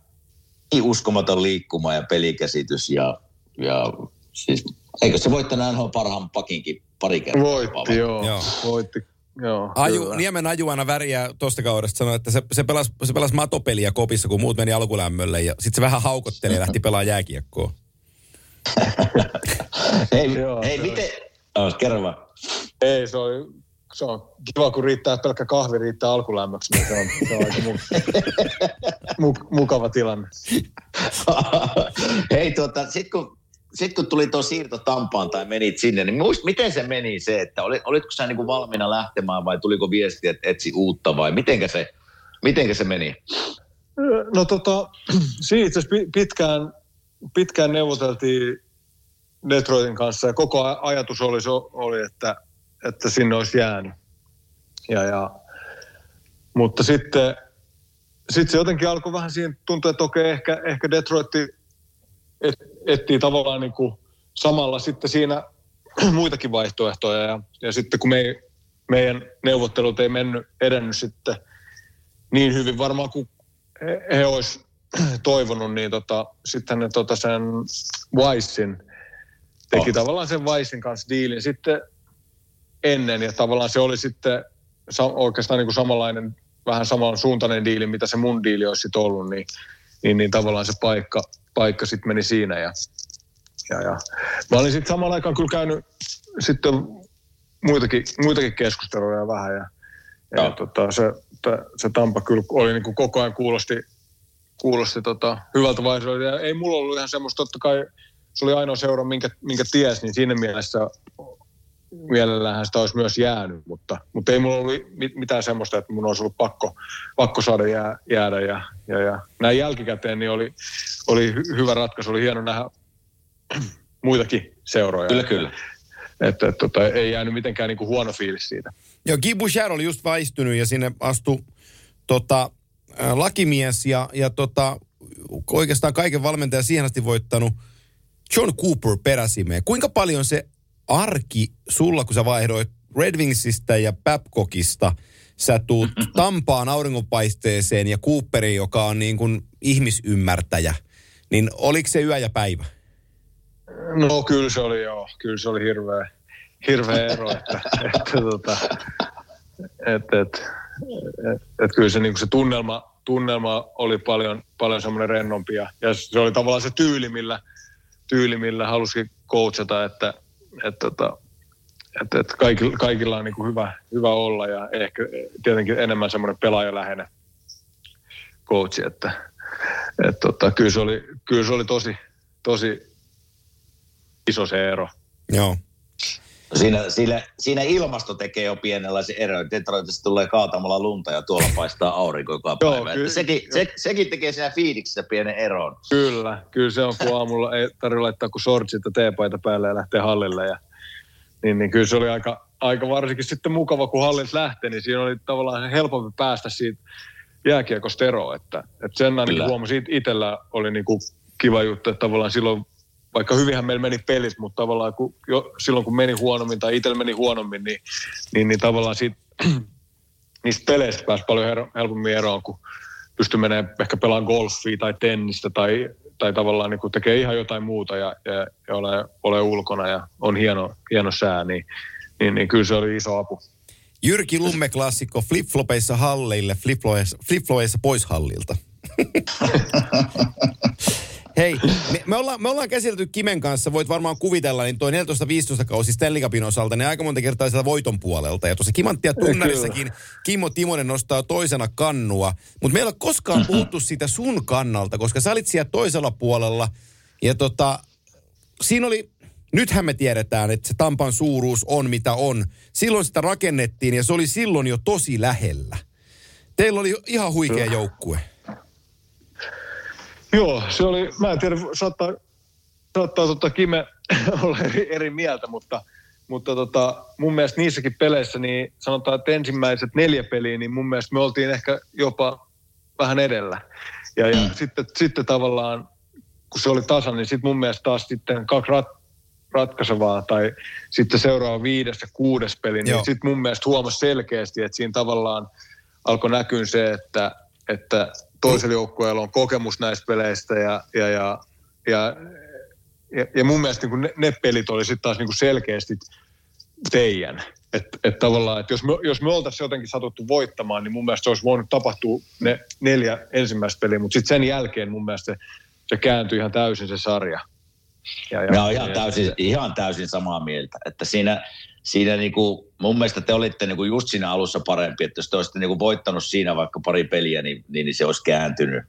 niin uskomaton liikkuma ja pelikäsitys ja, ja siis, eikö se voittanut NHL parhaan pakinkin pari kertaa? Voitti, joo. joo. Voitti, Joo, Aju, Niemen Aju aina väriä tuosta kaudesta sanoi, että se, se pelasi, se pelasi matopeliä kopissa, kun muut meni alkulämmölle ja sitten se vähän haukotteli ja lähti pelaamaan jääkiekkoa. Ei, [laughs] Joo, ei miten... Oh, kerro vaan. Ei, se on, se on kiva, kun riittää pelkkä kahvi riittää alkulämmöksi, niin se on, se on aika mu, [laughs] mu, mukava tilanne. Hei, tuota, sitten kun sitten kun tuli tuo siirto Tampaan tai menit sinne, niin muist, miten se meni se, että olit, olitko sä niin kuin valmiina lähtemään vai tuliko viesti, että etsi uutta vai mitenkä se, mitenkä se meni? No tota, [clears throat] siinä itse pitkään, pitkään neuvoteltiin Detroitin kanssa ja koko ajatus oli, oli että, että sinne olisi jäänyt. Ja, ja, mutta sitten, sitten se jotenkin alkoi vähän siihen tuntua, että okei, ehkä, ehkä Detroitti et, etsii tavallaan niin kuin samalla sitten siinä [clears throat] muitakin vaihtoehtoja. Ja, ja sitten kun me, meidän neuvottelut ei mennyt, edennyt sitten niin hyvin varmaan kuin he, he olisi toivonut, niin tota, sitten ne tota sen Weissin teki oh. tavallaan sen Weissin kanssa diilin sitten ennen ja tavallaan se oli sitten oikeastaan niin kuin samanlainen, vähän samansuuntainen diili, mitä se mun diili olisi sitten ollut, niin, niin, niin tavallaan se paikka, paikka sitten meni siinä. Ja, ja, ja. Mä olin sitten samalla aikaan kyllä käynyt sitten muitakin, muitakin keskusteluja vähän ja, ja, ja tota, se, se Tampa kyllä oli niin kuin koko ajan kuulosti, kuulosti tota, hyvältä. Ja ei mulla ollut ihan semmoista, totta kai se oli ainoa seura, minkä, minkä ties, niin siinä mielessä mielellähän sitä olisi myös jäänyt, mutta, mutta ei mulla ollut mitään semmoista, että mun olisi ollut pakko, pakko saada jää, jäädä. Ja, ja, ja näin jälkikäteen niin oli, oli hyvä ratkaisu, oli hieno nähdä [clears throat] muitakin seuroja. Kyllä, kyllä. Että, että tota, ei jäänyt mitenkään niin kuin huono fiilis siitä. Joo, Guy Bouchard oli just väistynyt ja sinne astui tota, lakimies ja, ja tota, oikeastaan kaiken valmentaja siihen asti voittanut John Cooper peräsimeen. Kuinka paljon se arki sulla, kun sä vaihdoit Red Wingsistä ja Babcockista, sä tuut [clears throat] Tampaan auringonpaisteeseen ja Cooperiin, joka on niin kuin ihmisymmärtäjä, niin oliko se yö ja päivä? No kyllä se oli joo, kyllä se oli hirveä, hirveä ero, että, että, tota, että, että, että, että kyllä se, niin se tunnelma, tunnelma oli paljon, paljon semmoinen rennompi ja, ja se oli tavallaan se tyyli, millä, tyyli, millä halusi coachata, että, että, että, että, että kaikilla, kaikilla on niin kuin hyvä, hyvä olla ja ehkä tietenkin enemmän semmoinen pelaajaläheinen coachi, että, että tota, kyllä, se oli, kyllä se oli tosi, tosi iso se ero. Joo. Siinä, siinä, siinä ilmasto tekee jo pienenlaisen eron. Detroitissa tulee kaatamalla lunta ja tuolla paistaa aurinko joka päivä. Joo, kyllä, sekin, se, sekin tekee siinä fiiliksissä pienen eron. Kyllä, kyllä se on, kun aamulla ei tarvitse laittaa kuin shortsit ja teepaita päälle ja lähtee hallille. Ja, niin, niin kyllä se oli aika, aika varsinkin sitten mukava, kun hallint lähtee, niin siinä oli tavallaan helpompi päästä siitä jääkiekosta eroon. Että, että sen ainakin huomasin itsellä oli niin kuin kiva juttu, että tavallaan silloin vaikka hyvinhän meillä meni pelit, mutta tavallaan kun, jo, silloin kun meni huonommin tai itsellä meni huonommin, niin, niin, niin tavallaan siitä, [clears throat] niistä peleistä pääsi paljon her, helpommin eroon, kun pystyi menemään ehkä pelaamaan golfia tai tennistä tai, tai tavallaan niin tekee ihan jotain muuta ja, ja, ja ole, ole ulkona ja on hieno, hieno sää, niin, niin, niin kyllä se oli iso apu. Jyrki Lumme klassikko flipflopeissa halleille, flipflopeissa, flipflopeissa pois hallilta. [laughs] Hei, me, me, ollaan, me ollaan käsitelty Kimen kanssa, voit varmaan kuvitella, niin toi 14-15 kausi Stanley Cupin osalta, niin aika monta kertaa sieltä voiton puolelta. Ja tuossa Kimanttia tunnarissakin Kimmo Timonen nostaa toisena kannua. Mutta meillä ei ole koskaan puhuttu siitä sun kannalta, koska sä olit siellä toisella puolella. Ja tota, siinä oli, nythän me tiedetään, että se Tampan suuruus on mitä on. Silloin sitä rakennettiin ja se oli silloin jo tosi lähellä. Teillä oli ihan huikea joukkue. Joo, se oli, mä en tiedä, saattaa, saattaa tota Kime [laughs] olla eri, eri mieltä, mutta, mutta tota, mun mielestä niissäkin peleissä, niin sanotaan, että ensimmäiset neljä peliä, niin mun mielestä me oltiin ehkä jopa vähän edellä. Ja, ja mm. sitten, sitten tavallaan, kun se oli tasan, niin sitten mun mielestä taas sitten kaksi rat, ratkaisevaa tai sitten seuraava viides ja kuudes peli, niin sitten mun mielestä huomasi selkeästi, että siinä tavallaan alkoi näkyä se, että, että toisella joukkueella on kokemus näistä peleistä ja, ja, ja, ja, ja, ja mun mielestä niin ne, ne pelit oli sitten taas niin kuin selkeästi teidän. Että et tavallaan, että jos me, jos me oltaisiin jotenkin satuttu voittamaan, niin mun mielestä se olisi voinut tapahtua ne neljä ensimmäistä peliä, mutta sitten sen jälkeen mun mielestä se, se kääntyi ihan täysin se sarja. Ja, ja, ja ihan, täysin, ihan täysin samaa mieltä, että siinä, siinä niinku, mun mielestä te olitte niinku just siinä alussa parempi, että jos te olisitte niinku voittanut siinä vaikka pari peliä, niin, niin, niin se olisi kääntynyt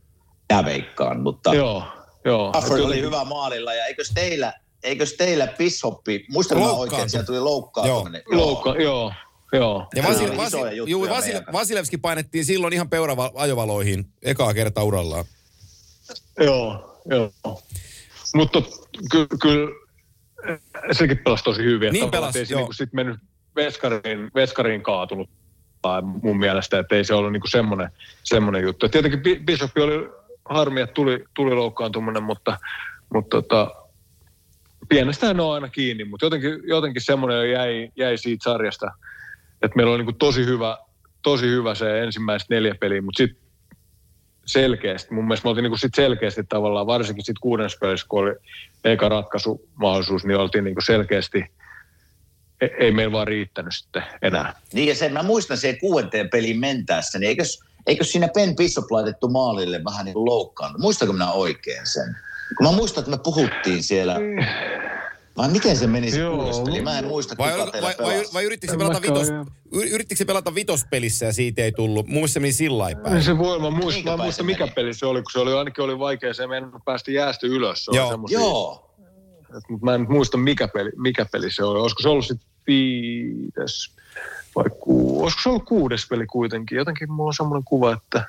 täveikkaan, mutta joo, joo. Stafford oli hyvä maalilla ja eikös teillä, eikös teillä pishoppi, muistan mä oikein, siellä tuli loukkaantuminen. Joo, Loukka, joo. Joo. Ja Vasil, Vasil, juu, Vasil, Vasilevski painettiin silloin ihan peuravajovaloihin ekaa kertaa urallaan. Joo, joo. Mutta kyllä ky, sekin pelasi tosi hyvin. Niin pelasi, ei se niinku sit mennyt veskariin, veskariin kaatunut mun mielestä, että ei se ollut niinku semmoinen, semmoinen juttu. Et tietenkin Bishop oli harmi, että tuli, tuli loukkaantuminen, mutta, mutta tota, pienestä on aina kiinni, mutta jotenkin, jotenkin semmoinen jäi, jäi siitä sarjasta, että meillä oli niinku tosi hyvä, tosi hyvä se ensimmäiset neljä peliä, mutta sitten selkeästi. Mun mielestä me oltiin niin sit selkeästi tavallaan, varsinkin sitten kuudennessa pelissä, kun oli eka ratkaisumahdollisuus, niin oltiin niin selkeästi, e-, ei meillä vaan riittänyt sitten enää. Niin ja sen, mä muistan sen kuudenteen peliin mentäessä, niin eikös, eikös siinä Ben Bishop laitettu maalille vähän niin kuin loukkaannut? Muistanko minä oikein sen? Kun mä muistan, että me puhuttiin siellä vai miten se meni se kuulospeli? Mä en muista, vai, kuka vai, vai, vai, yrittikö se pelata, vitos, yrittikö se pelata vitospelissä ja siitä ei tullut? Mun se meni sillä päin. Se voi, mä muistan, mä muistan mikä peli se oli, kun se oli ainkin oli vaikea, se ei päästä jäästä ylös. Se Joo. Joo. Mutta mä en muista mikä peli, mikä peli se oli. Olisiko se ollut sitten viides vai ku, olisiko se ollut kuudes peli kuitenkin? Jotenkin mulla on semmoinen kuva, että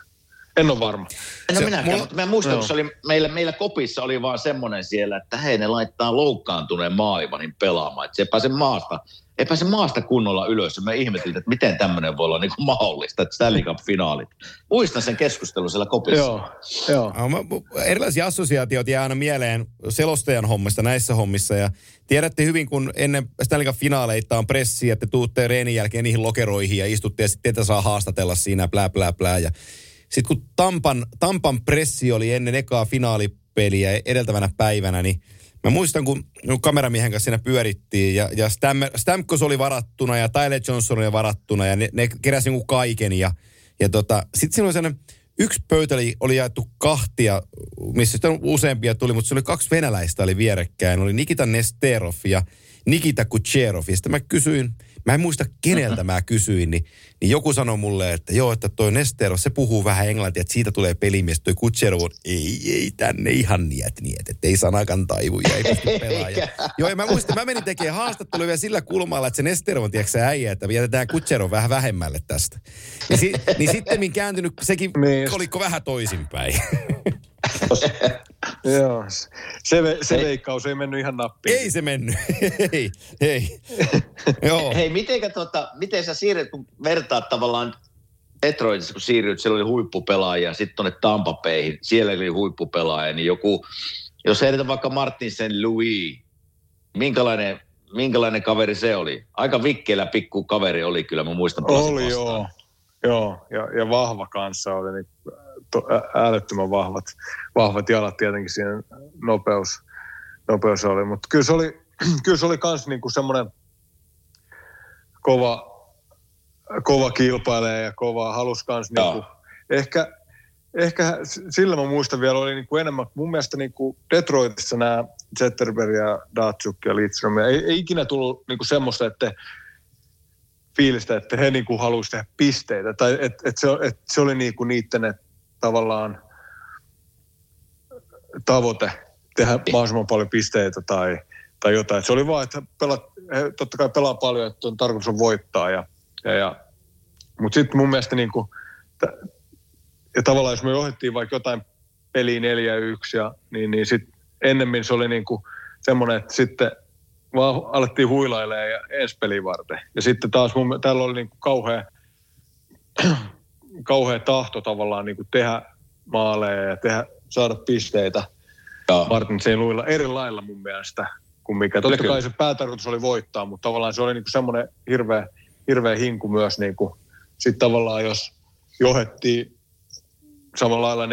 en ole varma. No minäkään, mutta mä muistan, no. kun se oli, meillä, meillä kopissa oli vaan semmoinen siellä, että hei ne laittaa loukkaantuneen Maaivanin pelaamaan, että se ei pääse maasta, ei pääse maasta kunnolla ylös. Ja me ihmetiltiin, että miten tämmöinen voi olla niin kuin mahdollista, että Stanley Cup-finaalit. Muistan sen keskustelun siellä kopissa. Joo, joo. Erilaisia assosiaatioita jää aina mieleen selostajan hommista näissä hommissa. Ja tiedätte hyvin, kun ennen Stanley Cup-finaaleita on pressi, että te tuutte reenin jälkeen niihin lokeroihin ja istutte ja sitten teitä saa haastatella siinä, plää, plää, plää. Ja sitten kun Tampan, Tampan pressi oli ennen ekaa finaalipeliä edeltävänä päivänä, niin mä muistan, kun kameramiehen kanssa siinä pyörittiin ja, ja Stam, Stamkos oli varattuna ja Tyler Johnson oli varattuna ja ne, ne keräsi niin kaiken ja, ja tota, sitten siinä oli sellainen, yksi pöytä oli, oli jaettu kahtia, missä sitten useampia tuli, mutta se oli kaksi venäläistä oli vierekkäin. Oli Nikita Nesterov ja Nikita Kucherov. Ja sitten mä kysyin, Mä en muista keneltä mä kysyin, niin, niin joku sanoi mulle, että joo, että toi Nestero, se puhuu vähän englantia, että siitä tulee pelimies. Toi Kutserov on, ei, ei tänne ihan niet, niet, että ei sanakan taivuja, ei pysty pelaamaan. joo, ja mä muistan, mä menin tekemään haastattelua vielä sillä kulmalla, että se Nestero on, tiedätkö äijä, että jätetään Kutserov vähän vähemmälle tästä. Niin, si, niin sitten kääntynyt sekin niin. kolikko vähän toisinpäin. Joo, se, se veikkaus ei mennyt ihan nappiin. Ei se mennyt, [laughs] ei, ei. [laughs] Joo. Hei, mitenkä, tota, miten sä siirryt, kun vertaat tavallaan Detroitissa, kun siirryt, siellä oli huippupelaajia, sitten tuonne Tampapeihin, siellä oli huippupelaaja, niin joku, jos heidät vaikka Martin sen Louis, minkälainen, minkälainen kaveri se oli? Aika vikkeellä pikku kaveri oli kyllä, mä muistan. Oli joo, joo, ja, ja vahva kanssa oli, niin to, älyttömän vahvat, vahvat jalat tietenkin siinä nopeus, nopeus oli. Mutta kyllä se oli, [clears throat] kyllä se oli kans niinku semmoinen kova, kova kilpailija ja kova halus kans niinku, ehkä, ehkä sillä mä muistan vielä oli niinku enemmän, mun mielestä niinku Detroitissa nämä Zetterberg ja Datsuk ja Lidström, ei, ei ikinä tullut niinku semmoista, että fiilistä, että he niinku haluaisivat tehdä pisteitä. Tai että et se, et se oli niinku niiden, että tavallaan tavoite tehdä mahdollisimman paljon pisteitä tai, tai jotain. Se oli vaan, että pelat, he totta kai pelaa paljon, että on tarkoitus on voittaa. Ja, ja, ja. Mutta sitten mun mielestä niin kuin, ja tavallaan jos me johdettiin vaikka jotain peliä 4-1, ja, niin, niin sitten ennemmin se oli niin kuin semmoinen, että sitten vaan alettiin huilailemaan ja ensi peliä varten. Ja sitten taas mun, täällä oli niin kuin kauhea, kauhea tahto tavallaan niin kuin tehdä maaleja ja tehdä, saada pisteitä Joo. Martin St. Louisilla eri lailla mun mielestä kuin mikä. Totta kai se päätarkoitus oli voittaa, mutta tavallaan se oli niin kuin semmoinen hirveä, hirveä hinku myös. Niin kuin, sitten tavallaan jos johettiin samalla lailla 4-1,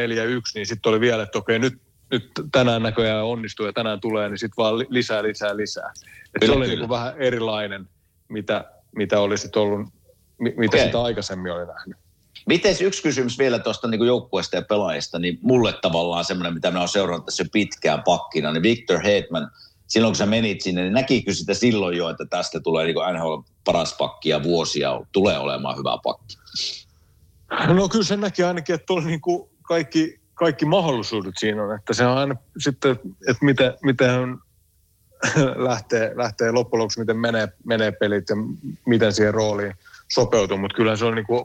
niin sitten oli vielä, että okei nyt, nyt tänään näköjään onnistuu ja tänään tulee, niin sitten vaan li- lisää, lisää, lisää. Et se oli kyllä. niin kuin vähän erilainen, mitä, mitä oli sitten ollut, mi- mitä Okei. sitä aikaisemmin oli nähnyt. Miten yksi kysymys vielä tuosta niin joukkueesta ja pelaajista, niin mulle tavallaan semmoinen, mitä mä oon seurannut tässä pitkään pakkina, niin Victor Hedman, silloin kun sä menit sinne, niin näkikö sitä silloin jo, että tästä tulee niin NHL paras pakki ja vuosia tulee olemaan hyvä pakki? No kyllä se näki ainakin, että oli niin kuin kaikki, kaikki mahdollisuudet siinä on. Että se on aina sitten, että miten, miten [laughs] lähtee, lähtee loppujen lopuksi, miten menee, menee pelit ja miten siihen rooliin sopeutuu. Mutta kyllä se on niin kuin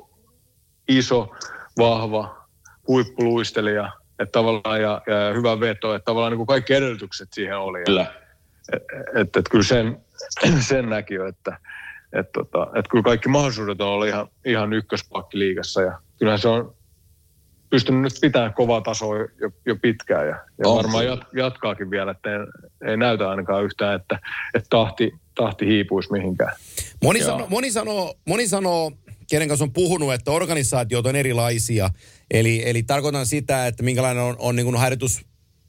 iso, vahva, huippuluistelija että tavallaan, ja, ja hyvä veto, että tavallaan niin kuin kaikki edellytykset siihen oli. Kyllä. Että et, et kyllä sen, [clears throat] sen näki jo, että et, tota, et kyllä kaikki mahdollisuudet on ollut ihan, ihan ykköspakki liigassa ja kyllähän se on pystynyt nyt pitämään kovaa tasoa jo, jo pitkään ja, ja On varmaan jat, jatkaakin vielä, että ei, ei näytä ainakaan yhtään, että, että tahti, tahti hiipuisi mihinkään. Moni, Joo. sano, moni, sanoo, moni sanoo, kenen kanssa on puhunut, että organisaatiot on erilaisia. Eli, eli tarkoitan sitä, että minkälainen on, on niin harjoitus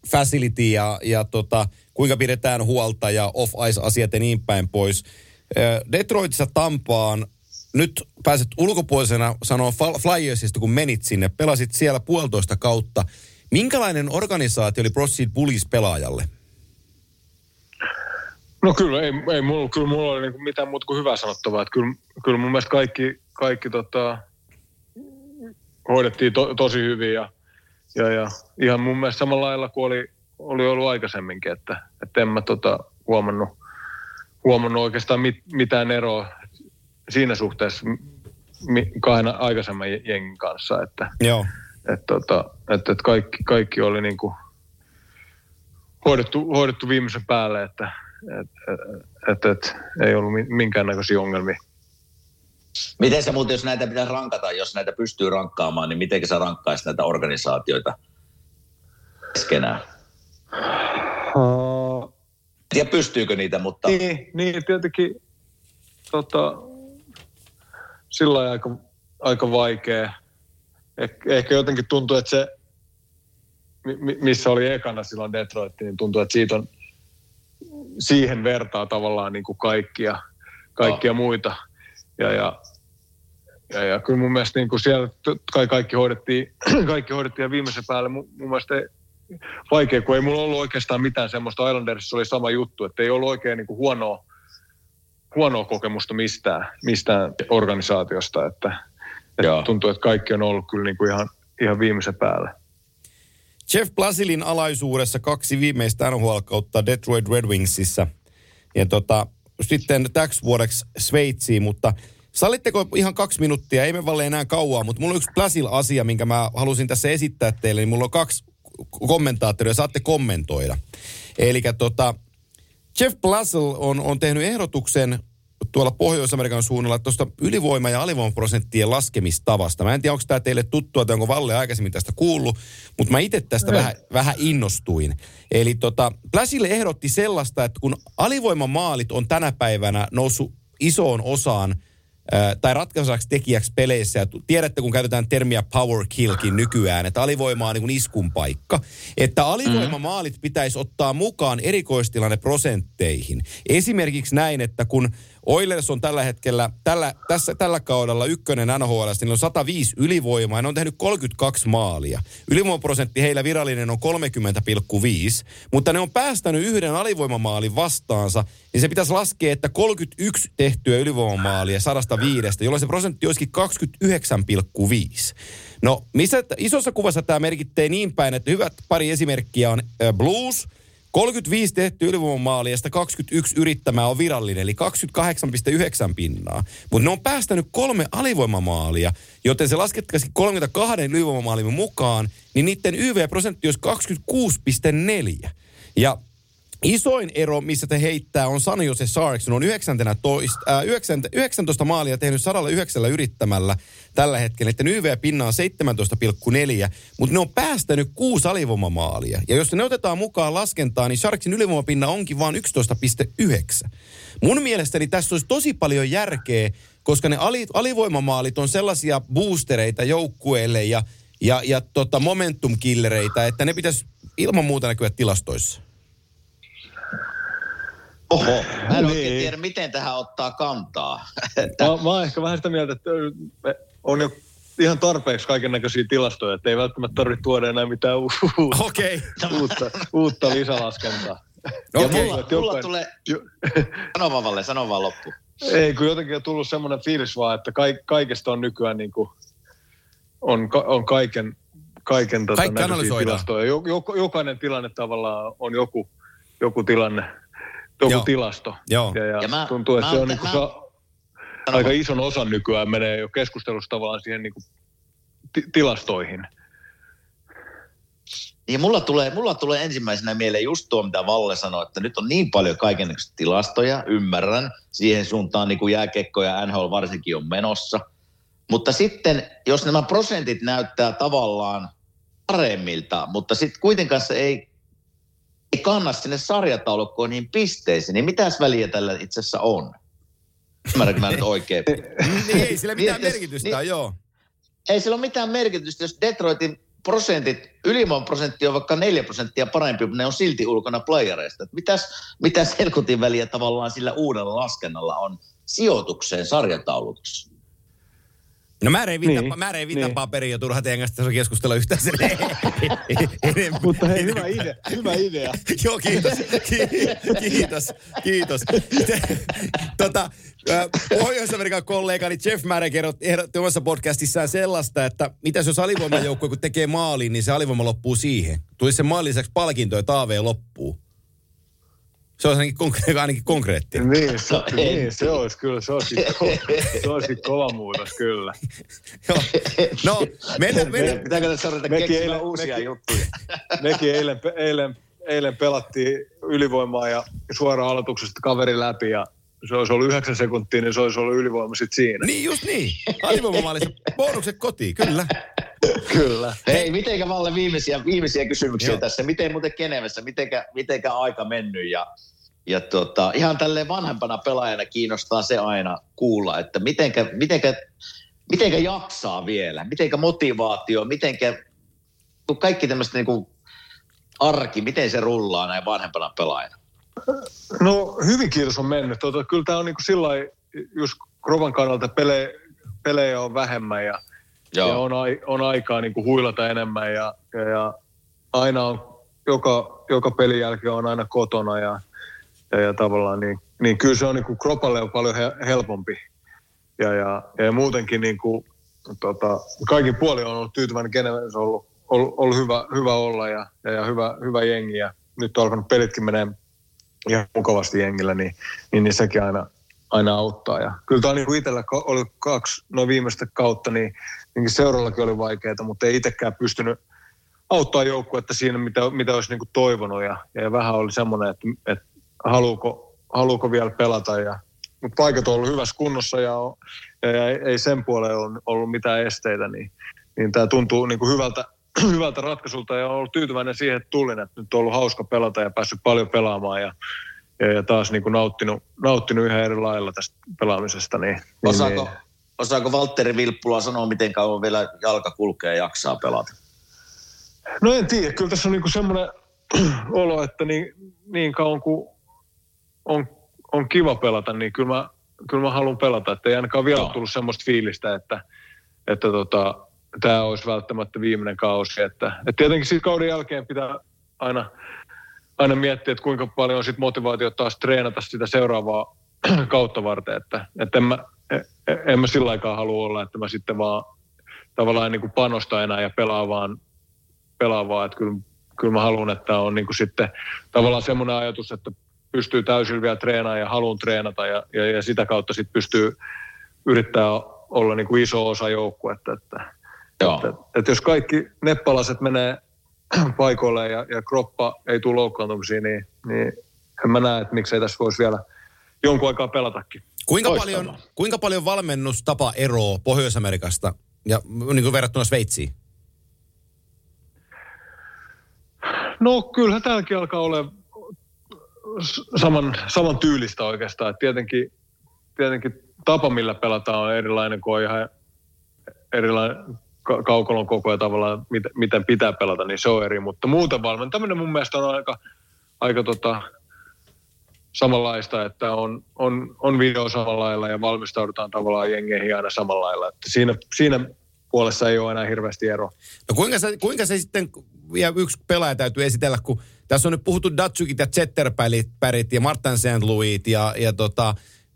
facility ja, ja tota, kuinka pidetään huolta ja off-ice-asiat ja niin päin pois. Detroitissa Tampaan nyt pääset ulkopuolisena sanoa Flyersista, kun menit sinne, pelasit siellä puolitoista kautta. Minkälainen organisaatio oli Proceed Bullies pelaajalle? No kyllä, ei, ei mulla, kyllä mulla oli niinku mitään muuta kuin hyvää sanottavaa. Että kyllä, kyllä mun mielestä kaikki, kaikki tota, hoidettiin to, tosi hyvin ja, ja, ja, ihan mun mielestä samalla lailla kuin oli, oli ollut aikaisemminkin, että, että en mä tota, huomannut, huomannut oikeastaan mit, mitään eroa siinä suhteessa kahden aikaisemman jengin kanssa, että, Joo. että, tota, että, että kaikki, kaikki oli niin kuin hoidettu, hoidettu viimeisen päälle, että että, että, että ei ollut mi- minkäännäköisiä ongelmia. Miten sä muuten, jos näitä pitäisi rankata, jos näitä pystyy rankkaamaan, niin miten sä rankkaisit näitä organisaatioita keskenään? Uh, tiedä pystyykö niitä, mutta niin, niin, tietenkin tota, sillä aika, aika vaikea. Eh, ehkä jotenkin tuntuu, että se, mi- missä oli ekana silloin Detroit, niin tuntuu, että siitä on, siihen vertaa tavallaan niin kuin kaikkia, kaikkia muita. Ja, ja, ja, ja kyllä mun mielestä niin kuin siellä kai kaikki hoidettiin, [clears throat] kaikki hoidettiin ja viimeisen päälle mun, mun mielestä ei, vaikea, kun ei mulla ollut oikeastaan mitään semmoista. Islandersissa oli sama juttu, että ei ollut oikein niin kuin huonoa, huonoa kokemusta mistään, mistään organisaatiosta. Että, että tuntuu, että kaikki on ollut kyllä niin kuin ihan, ihan viimeisen päälle. Jeff Blasilin alaisuudessa kaksi viimeistä NHL-kautta Detroit Red Wingsissa. Ja tota, sitten täksi vuodeksi Sveitsiin, mutta sallitteko ihan kaksi minuuttia, ei me valle enää kauaa, mutta mulla on yksi Blasil-asia, minkä mä halusin tässä esittää teille, niin mulla on kaksi kommentaattoria, saatte kommentoida. Eli tota, Jeff Blasil on, on tehnyt ehdotuksen tuolla Pohjois-Amerikan suunnalla tuosta ylivoima- ja alivoimaprosenttien laskemistavasta. Mä en tiedä, onko tämä teille tuttua tai onko Valle aikaisemmin tästä kuullut, mutta mä itse tästä vähän, vähän innostuin. Eli tota, Blasille ehdotti sellaista, että kun alivoimamaalit on tänä päivänä noussut isoon osaan tai ratkaisevaksi tekijäksi peleissä. Ja tiedätte, kun käytetään termiä power killkin nykyään, että alivoima on niin kuin iskun paikka. Että alivoimamaalit pitäisi ottaa mukaan erikoistilanne prosentteihin. Esimerkiksi näin, että kun Oilers on tällä hetkellä, tällä, tässä, tällä kaudella ykkönen NHL, niin on 105 ylivoimaa ja ne on tehnyt 32 maalia. Ylivoimaprosentti heillä virallinen on 30,5, mutta ne on päästänyt yhden alivoimamaalin vastaansa, niin se pitäisi laskea, että 31 tehtyä ylivoimamaalia 105, jolloin se prosentti olisikin 29,5. No, missä, isossa kuvassa tämä merkittää niin päin, että hyvät pari esimerkkiä on äh, Blues, 35 tehty ylivoimamaalia ja 21 yrittämää on virallinen, eli 28,9 pinnaa. Mutta ne on päästänyt kolme alivoimamaalia, joten se laskettaisiin 32 ylivoimamaalin mukaan, niin niiden YV-prosentti olisi 26,4. Ja Isoin ero, missä te heittää, on San Jose Sharks. On 19, äh, 19 maalia tehnyt 109 yrittämällä tällä hetkellä. Että YV-pinna on 17,4, mutta ne on päästänyt kuusi alivoimamaalia. Ja jos ne otetaan mukaan laskentaa, niin Sharksin ylivoimapinna onkin vain 11,9. Mun mielestäni tässä olisi tosi paljon järkeä, koska ne ali, alivoimamaalit on sellaisia boostereita joukkueelle ja, ja, ja tota momentum-killereitä, että ne pitäisi ilman muuta näkyä tilastoissa. Oho, mä en Niin. oikein tiedä, miten tähän ottaa kantaa. [laughs] Mä, mä oon ehkä vähän sitä mieltä, että on jo ihan tarpeeksi kaiken näköisiä tilastoja, että ei välttämättä tarvitse tuoda enää mitään u- uutta, Okei. Okay. uutta, uutta lisälaskentaa. Ja Okei. mulla, jokainen- tulee, sano vaan Valle, sano vaan loppu. ei, kun jotenkin on tullut semmoinen fiilis vaan, että kaik, kaikesta on nykyään niin kuin, on, ka- on kaiken, kaiken tota, Kaikki tilastoja. Jo, jo, jokainen tilanne tavallaan on joku, joku tilanne, joku Joo. tilasto. Joo. Ja, ja, Ja mä- tuntuu, että mä se on te- niin kuin, mä- sa- aika ison osan nykyään menee jo keskustelussa tavallaan siihen niin kuin ti- tilastoihin. Ja mulla tulee, mulla tulee ensimmäisenä mieleen just tuo, mitä Valle sanoi, että nyt on niin paljon kaikenlaisia tilastoja, ymmärrän. Siihen suuntaan niin kuin jääkekko ja NHL varsinkin on menossa. Mutta sitten, jos nämä prosentit näyttää tavallaan paremmilta, mutta sitten kuitenkaan se ei, ei kanna sinne sarjataulukkoon niin pisteisiin, niin mitäs väliä tällä itse asiassa on? Ymmärränkö mä nyt oikein? [laughs] Niin ei sillä mitään Niin, merkitystä, niin- joo. ei sillä ole mitään merkitystä, jos Detroitin prosentit, ylimaan prosentti on vaikka 4 prosenttia parempi, mutta ne on silti ulkona playereista. Mitäs, mitäs helkutin väliä tavallaan sillä uudella laskennalla on sijoitukseen sarjataulukossa? No mä reivin, Niin, niin, mä niin. paperia ja turha teidän kanssa tässä keskustella yhtään sen [laughs] enemmän. Mutta hei, hyvä idea. Hyvä idea. [laughs] Joo, kiitos. Ki- [laughs] kiitos. Kiitos. tota, Pohjois-Amerikan kollegani Jeff Mare kerrotti omassa podcastissaan sellaista, että mitäs jos alivoimajoukkue kun tekee maalin, niin se alivoima loppuu siihen. Tulisi sen maalin lisäksi palkinto, että AV loppuu. Se olisi ainakin, konkre- [laughs] ainakin konkreettinen. Niin, se, No, niin, se olisi kyllä, se olisi, ko- se olisi kova muutos kyllä. [laughs] Joo. No, mennään, mennään, Pitääkö tässä ruveta mekin keksimään eilen- uusia mekin- juttuja? [laughs] Mekin eilen, eilen, eilen pelattiin ylivoimaa ja suoraan aloituksesta kaveri läpi ja se olisi ollut yhdeksän sekuntia, niin se olisi ollut ylivoima sitten siinä. Niin just niin. Alivoimamaalissa bonukset kotiin, kyllä. Kyllä. Hei, mitenkä Valle viimeisiä, viimeisiä kysymyksiä Joo. tässä. Miten muuten Genevessä, mitenkä, mitenkä aika mennyt ja, ja tota, ihan tälleen vanhempana pelaajana kiinnostaa se aina kuulla, että mitenkä, mitenkä, mitenkä jaksaa vielä, mitenkä motivaatio, mitenkä kun kaikki tämmöistä niin arki, miten se rullaa näin vanhempana pelaajana? No hyvin kiitos on mennyt. Tota, kyllä tämä on niin kuin sillä just Krovan kannalta pelejä, pelejä on vähemmän ja, ja on, on aikaa niin kuin huilata enemmän ja, ja, ja aina on, joka, joka pelin jälkeen on aina kotona ja, ja, ja tavallaan niin, niin kyllä se on niin kuin Kropalle on paljon he, helpompi. Ja, ja, ja muutenkin niin kuin, tota, kaikin puolin on ollut tyytyväinen, kenen se on ollut, ollut, ollut hyvä, hyvä olla ja, ja, ja hyvä, hyvä jengi. Ja nyt on alkanut pelitkin menee ihan mukavasti jengillä, niin, niin, niin sekin aina, aina auttaa. Ja kyllä tämä on niin itsellä oli kaksi no viimeistä kautta, niin, niin seurallakin oli vaikeaa, mutta ei itsekään pystynyt auttaa joukkuetta siinä, mitä, mitä olisi niin toivonut. Ja, ja vähän oli semmoinen, että, että haluuko, haluuko vielä pelata. Ja, mutta paikat on ollut hyvässä kunnossa ja, on- ja, ei sen puolella ollut, ollut mitään esteitä, niin, niin tämä tuntuu niin hyvältä, [clears throat] hyvältä ratkaisulta ja olen ollut tyytyväinen siihen, että tulin, että nyt on ollut hauska pelata ja päässyt paljon pelaamaan ja, ja, ja taas niin kuin nauttinut, nauttinut ihan eri lailla tästä pelaamisesta. Niin, niin, Osaako, niin. Osaako Valtteri Vilppula sanoa, miten kauan vielä jalka kulkee ja jaksaa pelata? No en tiedä, kyllä tässä on niinku semmoinen [clears throat] olo, että niin, niin kauan kuin on, on kiva pelata, niin kyllä mä, kyllä mä haluan pelata. Että ei ainakaan vielä ole tullut semmoista fiilistä, että, että tota, tämä olisi välttämättä viimeinen kausi. Että, että tietenkin sitten kauden jälkeen pitää aina, aina miettiä, että kuinka paljon on sit motivaatio taas treenata sitä seuraavaa [clears throat] kautta varten. Että, että en, mä, en, en mä sillä aikaa halua olla, että mä sitten vaan tavallaan niin kuin panosta enää ja pelaa vaan pelaa vaan, että kyllä, kyllä mä haluan, että on niin kuin sitten tavallaan semmoinen ajatus, että pystyy täysin vielä treenaamaan ja haluan treenata ja, ja, ja sitä kautta sitten pystyy yrittää olla niin kuin iso osa joukkuetta. Että, Joo. että, että jos kaikki neppalaset menee [clears throat] paikoille ja, ja kroppa ei tule loukkaantumisiin, niin, niin en mä näe, että miksei tässä voisi vielä jonkun aikaa pelatakin. Kuinka paljon, kuinka paljon valmennustapa eroaa Pohjois-Amerikasta ja niin kuin verrattuna Sveitsiin? No kyllähän täälläkin alkaa olla saman, saman tyylistä oikeastaan. Et tietenkin, tietenkin tapa, millä pelataan on erilainen kuin on ihan erilainen ka- kaukolon koko ja tavallaan miten, miten pitää pelata, niin se on eri. Mutta muuten valmentaminen mun mielestä on aika, aika tota, samanlaista, että on, on, on video samalla lailla ja valmistaudutaan tavallaan jengeihin aina samalla lailla. Että siinä, siinä puolessa ei ole enää hirveästi eroa. No kuinka se, kuinka se sitten, ja yksi pelaaja täytyy esitellä, kun tässä on nyt puhuttu Datsukit ja Zetterpärit ja Martin St. Louis ja, ja tota,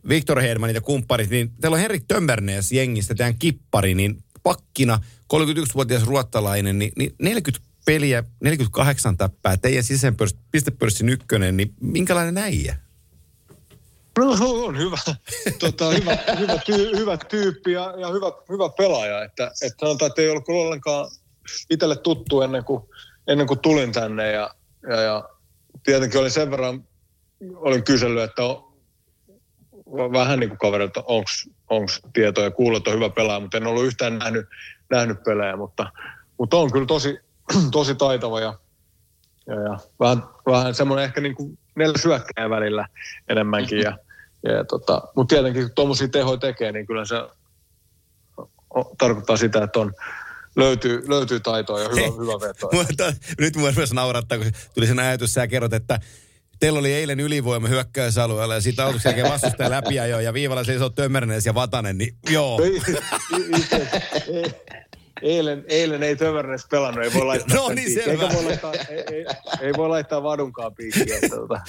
Victor Hedmanit ja kumpparit, niin teillä on Henrik Tömbernees jengistä, tämän kippari, niin pakkina, 31-vuotias ruottalainen, niin, niin 40 peliä, 48 täppää, teidän sisäpörssin, ykkönen, niin minkälainen äijä? No on hyvä, [laughs] tota, hyvä, hyvä, tyy, hyvä tyyppi ja, ja hyvä, hyvä pelaaja. Että, että sanotaan, että ei ollut ollenkaan itselle tuttu ennen kuin, ennen kuin tulin tänne. Ja, ja, ja tietenkin olin sen verran, olin kysellyt, että on, vähän niin kuin kaverilta, onko tietoja, kuullut, että on hyvä pelaaja, mutta en ollut yhtään nähnyt, nähnyt pelejä. Mutta, mutta on kyllä tosi, [clears throat] tosi taitava ja, ja, ja vähän, vähän semmoinen ehkä niin kuin neljä syökkäjä välillä enemmänkin. Ja, ja tota, mutta tietenkin kun tuommoisia tehoja tekee, niin kyllä se tarkoittaa sitä, että on, löytyy, löytyy taitoa ja hyvä, hyvä veto. [laughs] Mutta nyt mua myös naurattaa, kun tuli sen ajatus, sä kerrot, että teillä oli eilen ylivoima hyökkäysalueella ja siitä autoksi jälkeen vastustaja läpi jo ja viivalla seisoo Tömmernees ja Vatanen, niin joo. Itse- Eilen, eilen ei Tövernes pelannut, ei voi laittaa [laughs] No niin, piikkiä. selvä. Eikä voi laittaa, ei, ei, ei, voi laittaa vadunkaan piikkiä. Että, tota,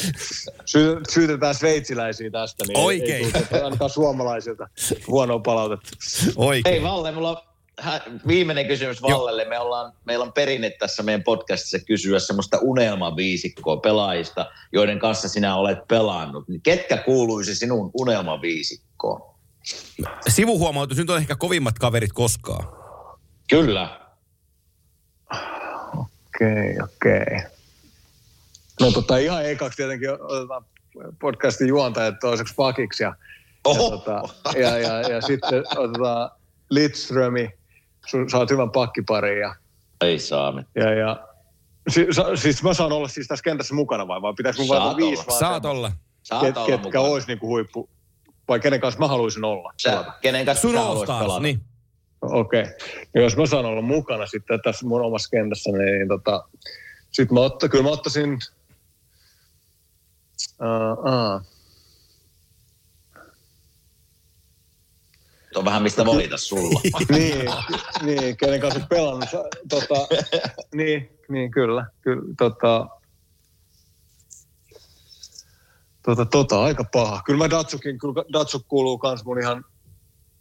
sy, syytetään sveitsiläisiä tästä, niin Oikein. ei, ei ainakaan suomalaisilta huonoa palautetta. Oikein. Hei Valle, mulla on hä- viimeinen kysymys Vallelle. Me ollaan, meillä on perinne tässä meidän podcastissa kysyä semmoista unelmaviisikkoa pelaajista, joiden kanssa sinä olet pelannut. Niin Ketkä kuuluisi sinun unelmaviisikkoon? Sivuhuomautus, nyt on ehkä kovimmat kaverit koskaan. Kyllä. Okei, okei. No tota, ihan ekaksi tietenkin otetaan podcastin juontajat toiseksi pakiksi ja, Oho. ja, tota, ja, ja, ja, sitten otetaan Lidströmi, sun, saat hyvän pakkiparin ja, Ei saa. ja, ja si, sa, siis mä saan olla siis tässä kentässä mukana vai, vai pitäisikö mun valita viisi vaan Saat olla. Saat ket, olla ketkä mukana. olisi niinku huippu, vai kenen kanssa mä haluaisin olla? Sä, kenen kanssa Sun sä haluaisit pelata? niin. Okei. Okay. No jos mä saan olla mukana sitten tässä mun omassa kentässä, niin tota, sit mä otta, kyllä mä ottaisin... Uh, uh. On vähän mistä valita sulla. [laughs] niin, niin, kenen kanssa olet pelannut. Tota, niin, niin, kyllä. kyllä tota, tota, tota, aika paha. Kyllä mä Datsukin, kyllä Datsuk kuuluu kans mun ihan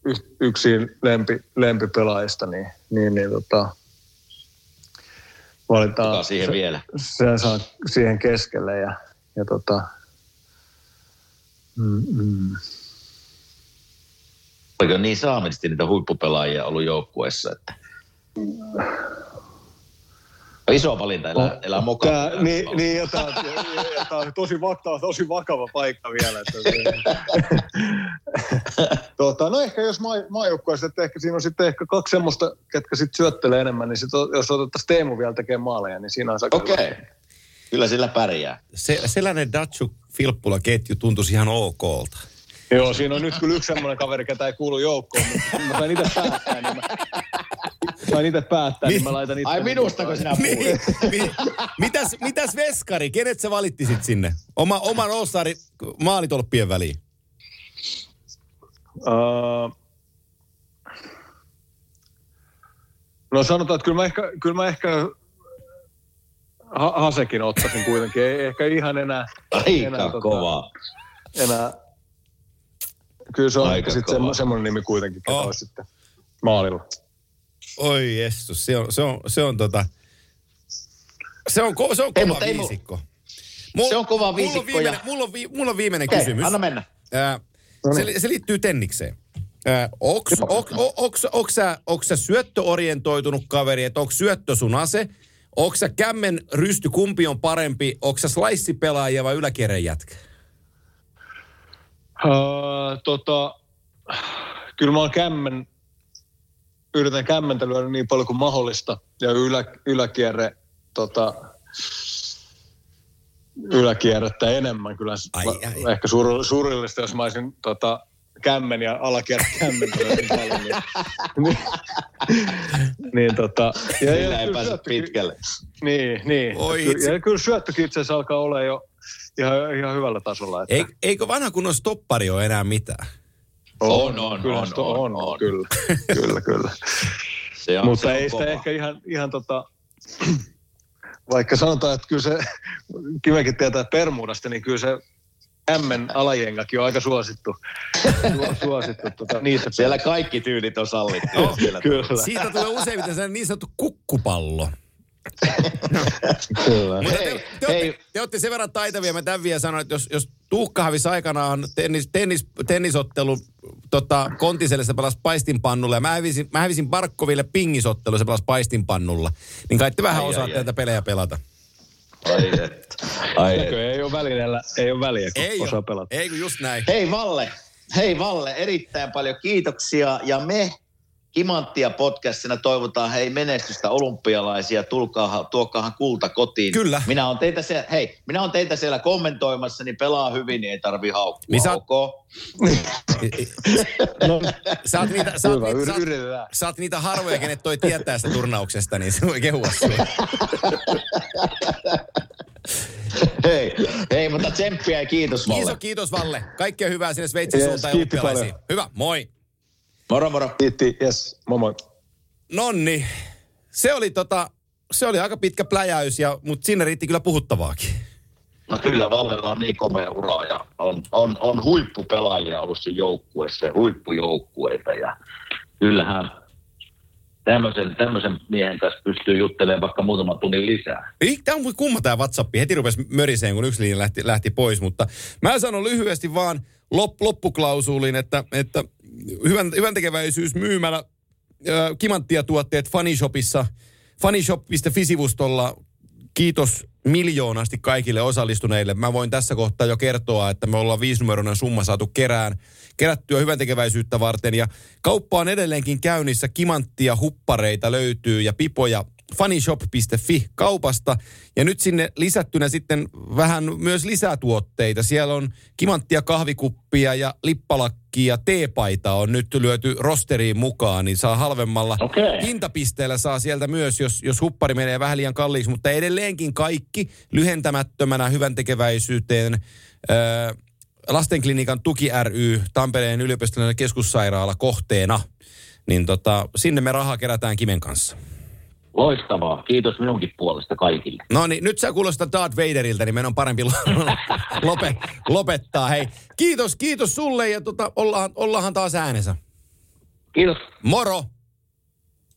y- yksin lempi, lempipelaajista, niin, niin, niin tota, valitaan. Kuka siihen vielä? Se saa siihen keskelle ja, ja tota, mm, mm. Oliko niin saamisesti niitä huippupelaajia ollut joukkueessa, että... Iso valinta, elää, elää mukana. Tää, niin, niin ja tämä, tämä on tosi vakava, tosi vakava paikka vielä. Että, [laughs] tota, no ehkä jos maa, maajoukkueessa, että ehkä siinä on sitten ehkä kaksi semmoista, ketkä sitten syöttelee enemmän, niin sit, jos otettaisiin Teemu vielä tekemään maaleja, niin siinä on aika Okei. Okay. Kyllä sillä pärjää. Se, sellainen Datsuk Filppula ketju tuntuisi ihan okolta. Joo, siinä on nyt kyllä yksi semmoinen kaveri, ketä ei kuulu joukkoon, mutta mä sain itse päättää, niin mä, sain itse päättää, niin mä laitan itse. Ai minustako sinä puhuit? Mi, mi, mitäs, mitäs veskari? Kenet sä valittisit sinne? Oma, oman All-Starin maalitolppien väliin. Uh, no sanotaan, että kyllä mä ehkä, kyllä mä ehkä ha- Hasekin ottaisin kuitenkin. Ei ehkä ihan enää. Aika enää, tota, kovaa. Enää. Kyllä se on Aika sitten kova. semmo, semmoinen nimi kuitenkin, ketä Oh. sitten maalilla. Oi Jessus, se on, se on, se on tota... Se on, ko, se on kova ei viisikko. Mul, Se on kova Mulla viisikko on viimeinen, ja- mulla on, vi, mulla on viimeinen Okei, kysymys. anna mennä. Ää, No se, niin. se liittyy tennikseen. Onks, sä, syöttöorientoitunut kaveri, että onko syöttö sun ase? Onko sä kämmen rysty, kumpi on parempi? Onko sä slice-pelaaja vai yläkierren jätkä? Uh, tota, kyllä mä oon kämmen, yritän kämmentä lyödä niin paljon kuin mahdollista. Ja ylä, yläkierre, tota, yläkierrettä enemmän kyllä. Ai, ai. Ehkä sur, surullista, jos mä olisin tota, kämmen ja alakierre kämmen niin paljon. Niin, niin, [laughs] niin tota, ja, Sillä ei pääse pitkälle. Niin, niin. Oi ja, itse. ja kyllä syöttökin itse asiassa alkaa olla jo ihan, ihan hyvällä tasolla. Että Ei, eikö vanha kunnon stoppari ole enää mitään? On, on, kyllä, on, sto- on, on, on. kyllä, [laughs] kyllä, kyllä. Se on, Mutta se on ei sitä kova. ehkä ihan, ihan tota, [clears throat] vaikka sanotaan, että kyllä se, Kimekin tietää Permudasta, niin kyllä se Mn alajengakin on aika suosittu. Su- suosittu tota, niissä Siellä kaikki tyylit on sallittu. Siellä Kyllä, Siitä tulee useimmiten niin sanottu kukkupallo. [laughs] kyllä. Mutta Hei, te, te, hei. olette, te olette sen verran taitavia, mä tämän vielä sanoin, että jos, jos Tuukka hävisi aikanaan tennis, tennis, tennisottelu tota, Kontiselle se pelasi paistinpannulla ja mä hävisin, mä hävisin Barkoville pingisottelu se pelasi paistinpannulla. Niin kai te vähän Ai, osaatte näitä pelejä pelata. Ai et. Ai et. Ei ole välineellä, ei ole väliä, kun Ei, osaa ole. pelata. ei kun just näin. Hei Valle, hei Valle, erittäin paljon kiitoksia ja me Kimanttia podcastina toivotaan hei menestystä olympialaisia, tulkaa, tuokaahan kulta kotiin. Kyllä. Minä on teitä siellä, hei, minä on teitä siellä kommentoimassa, niin pelaa hyvin, niin ei tarvi haukkua. Niin sä- ok? [laughs] No, Sä oot niitä, sä oot, hyvä, niitä, sä, oot, sä oot niitä harvoja, kenet toi tietää sitä turnauksesta, niin se voi kehua sua. [laughs] hei, hei, mutta tsemppiä ja kiitos Valle. Kiitos, kiitos Valle. Kaikkea hyvää sinne Sveitsin Yes, suuntaan ja. Hyvä, moi. Moro moro. Kiitti, yes, moi moi. Nonni, se oli tota, se oli aika pitkä pläjäys, ja, mutta sinne riitti kyllä puhuttavaakin. No kyllä Vallella on niin komea ura ja on, on, on huippupelaajia ollut siinä joukkueessa ja huippujoukkueita ja kyllähän tämmöisen, tämmöisen miehen kanssa pystyy juttelemaan vaikka muutaman tunnin lisää. Tämä on kumma tämä WhatsApp. Heti rupesi möriseen, kun yksi linja lähti, lähti pois. Mutta mä sanon lyhyesti vaan lop, loppuklausuulin, että, että hyvän, hyvän tekeväisyys myymällä kimanttia tuotteet Funnyshopissa, funnyshop.fi-sivustolla. Kiitos miljoonasti kaikille osallistuneille. Mä voin tässä kohtaa jo kertoa, että me ollaan viisinumeroinen summa saatu kerään, kerättyä hyvän tekeväisyyttä varten. Ja kauppa on edelleenkin käynnissä. Kimanttia huppareita löytyy ja pipoja funnyshop.fi kaupasta. Ja nyt sinne lisättynä sitten vähän myös lisätuotteita. Siellä on kimanttia kahvikuppia ja lippalakkia ja teepaita on nyt lyöty rosteriin mukaan, niin saa halvemmalla. Okei. Hintapisteellä saa sieltä myös, jos, jos huppari menee vähän liian kalliiksi, mutta edelleenkin kaikki lyhentämättömänä hyvän tekeväisyyteen. Öö, Lastenklinikan tuki ry, Tampereen yliopistollinen keskussairaala kohteena. Niin tota, sinne me rahaa kerätään Kimen kanssa. Loistavaa. Kiitos minunkin puolesta kaikille. No niin, nyt sä kuulostaa Darth Vaderilta, niin meidän on parempi lo- [laughs] lope, lopettaa. Hei, kiitos, kiitos sulle ja tota, ollaan, ollaanhan taas äänessä. Kiitos. Moro!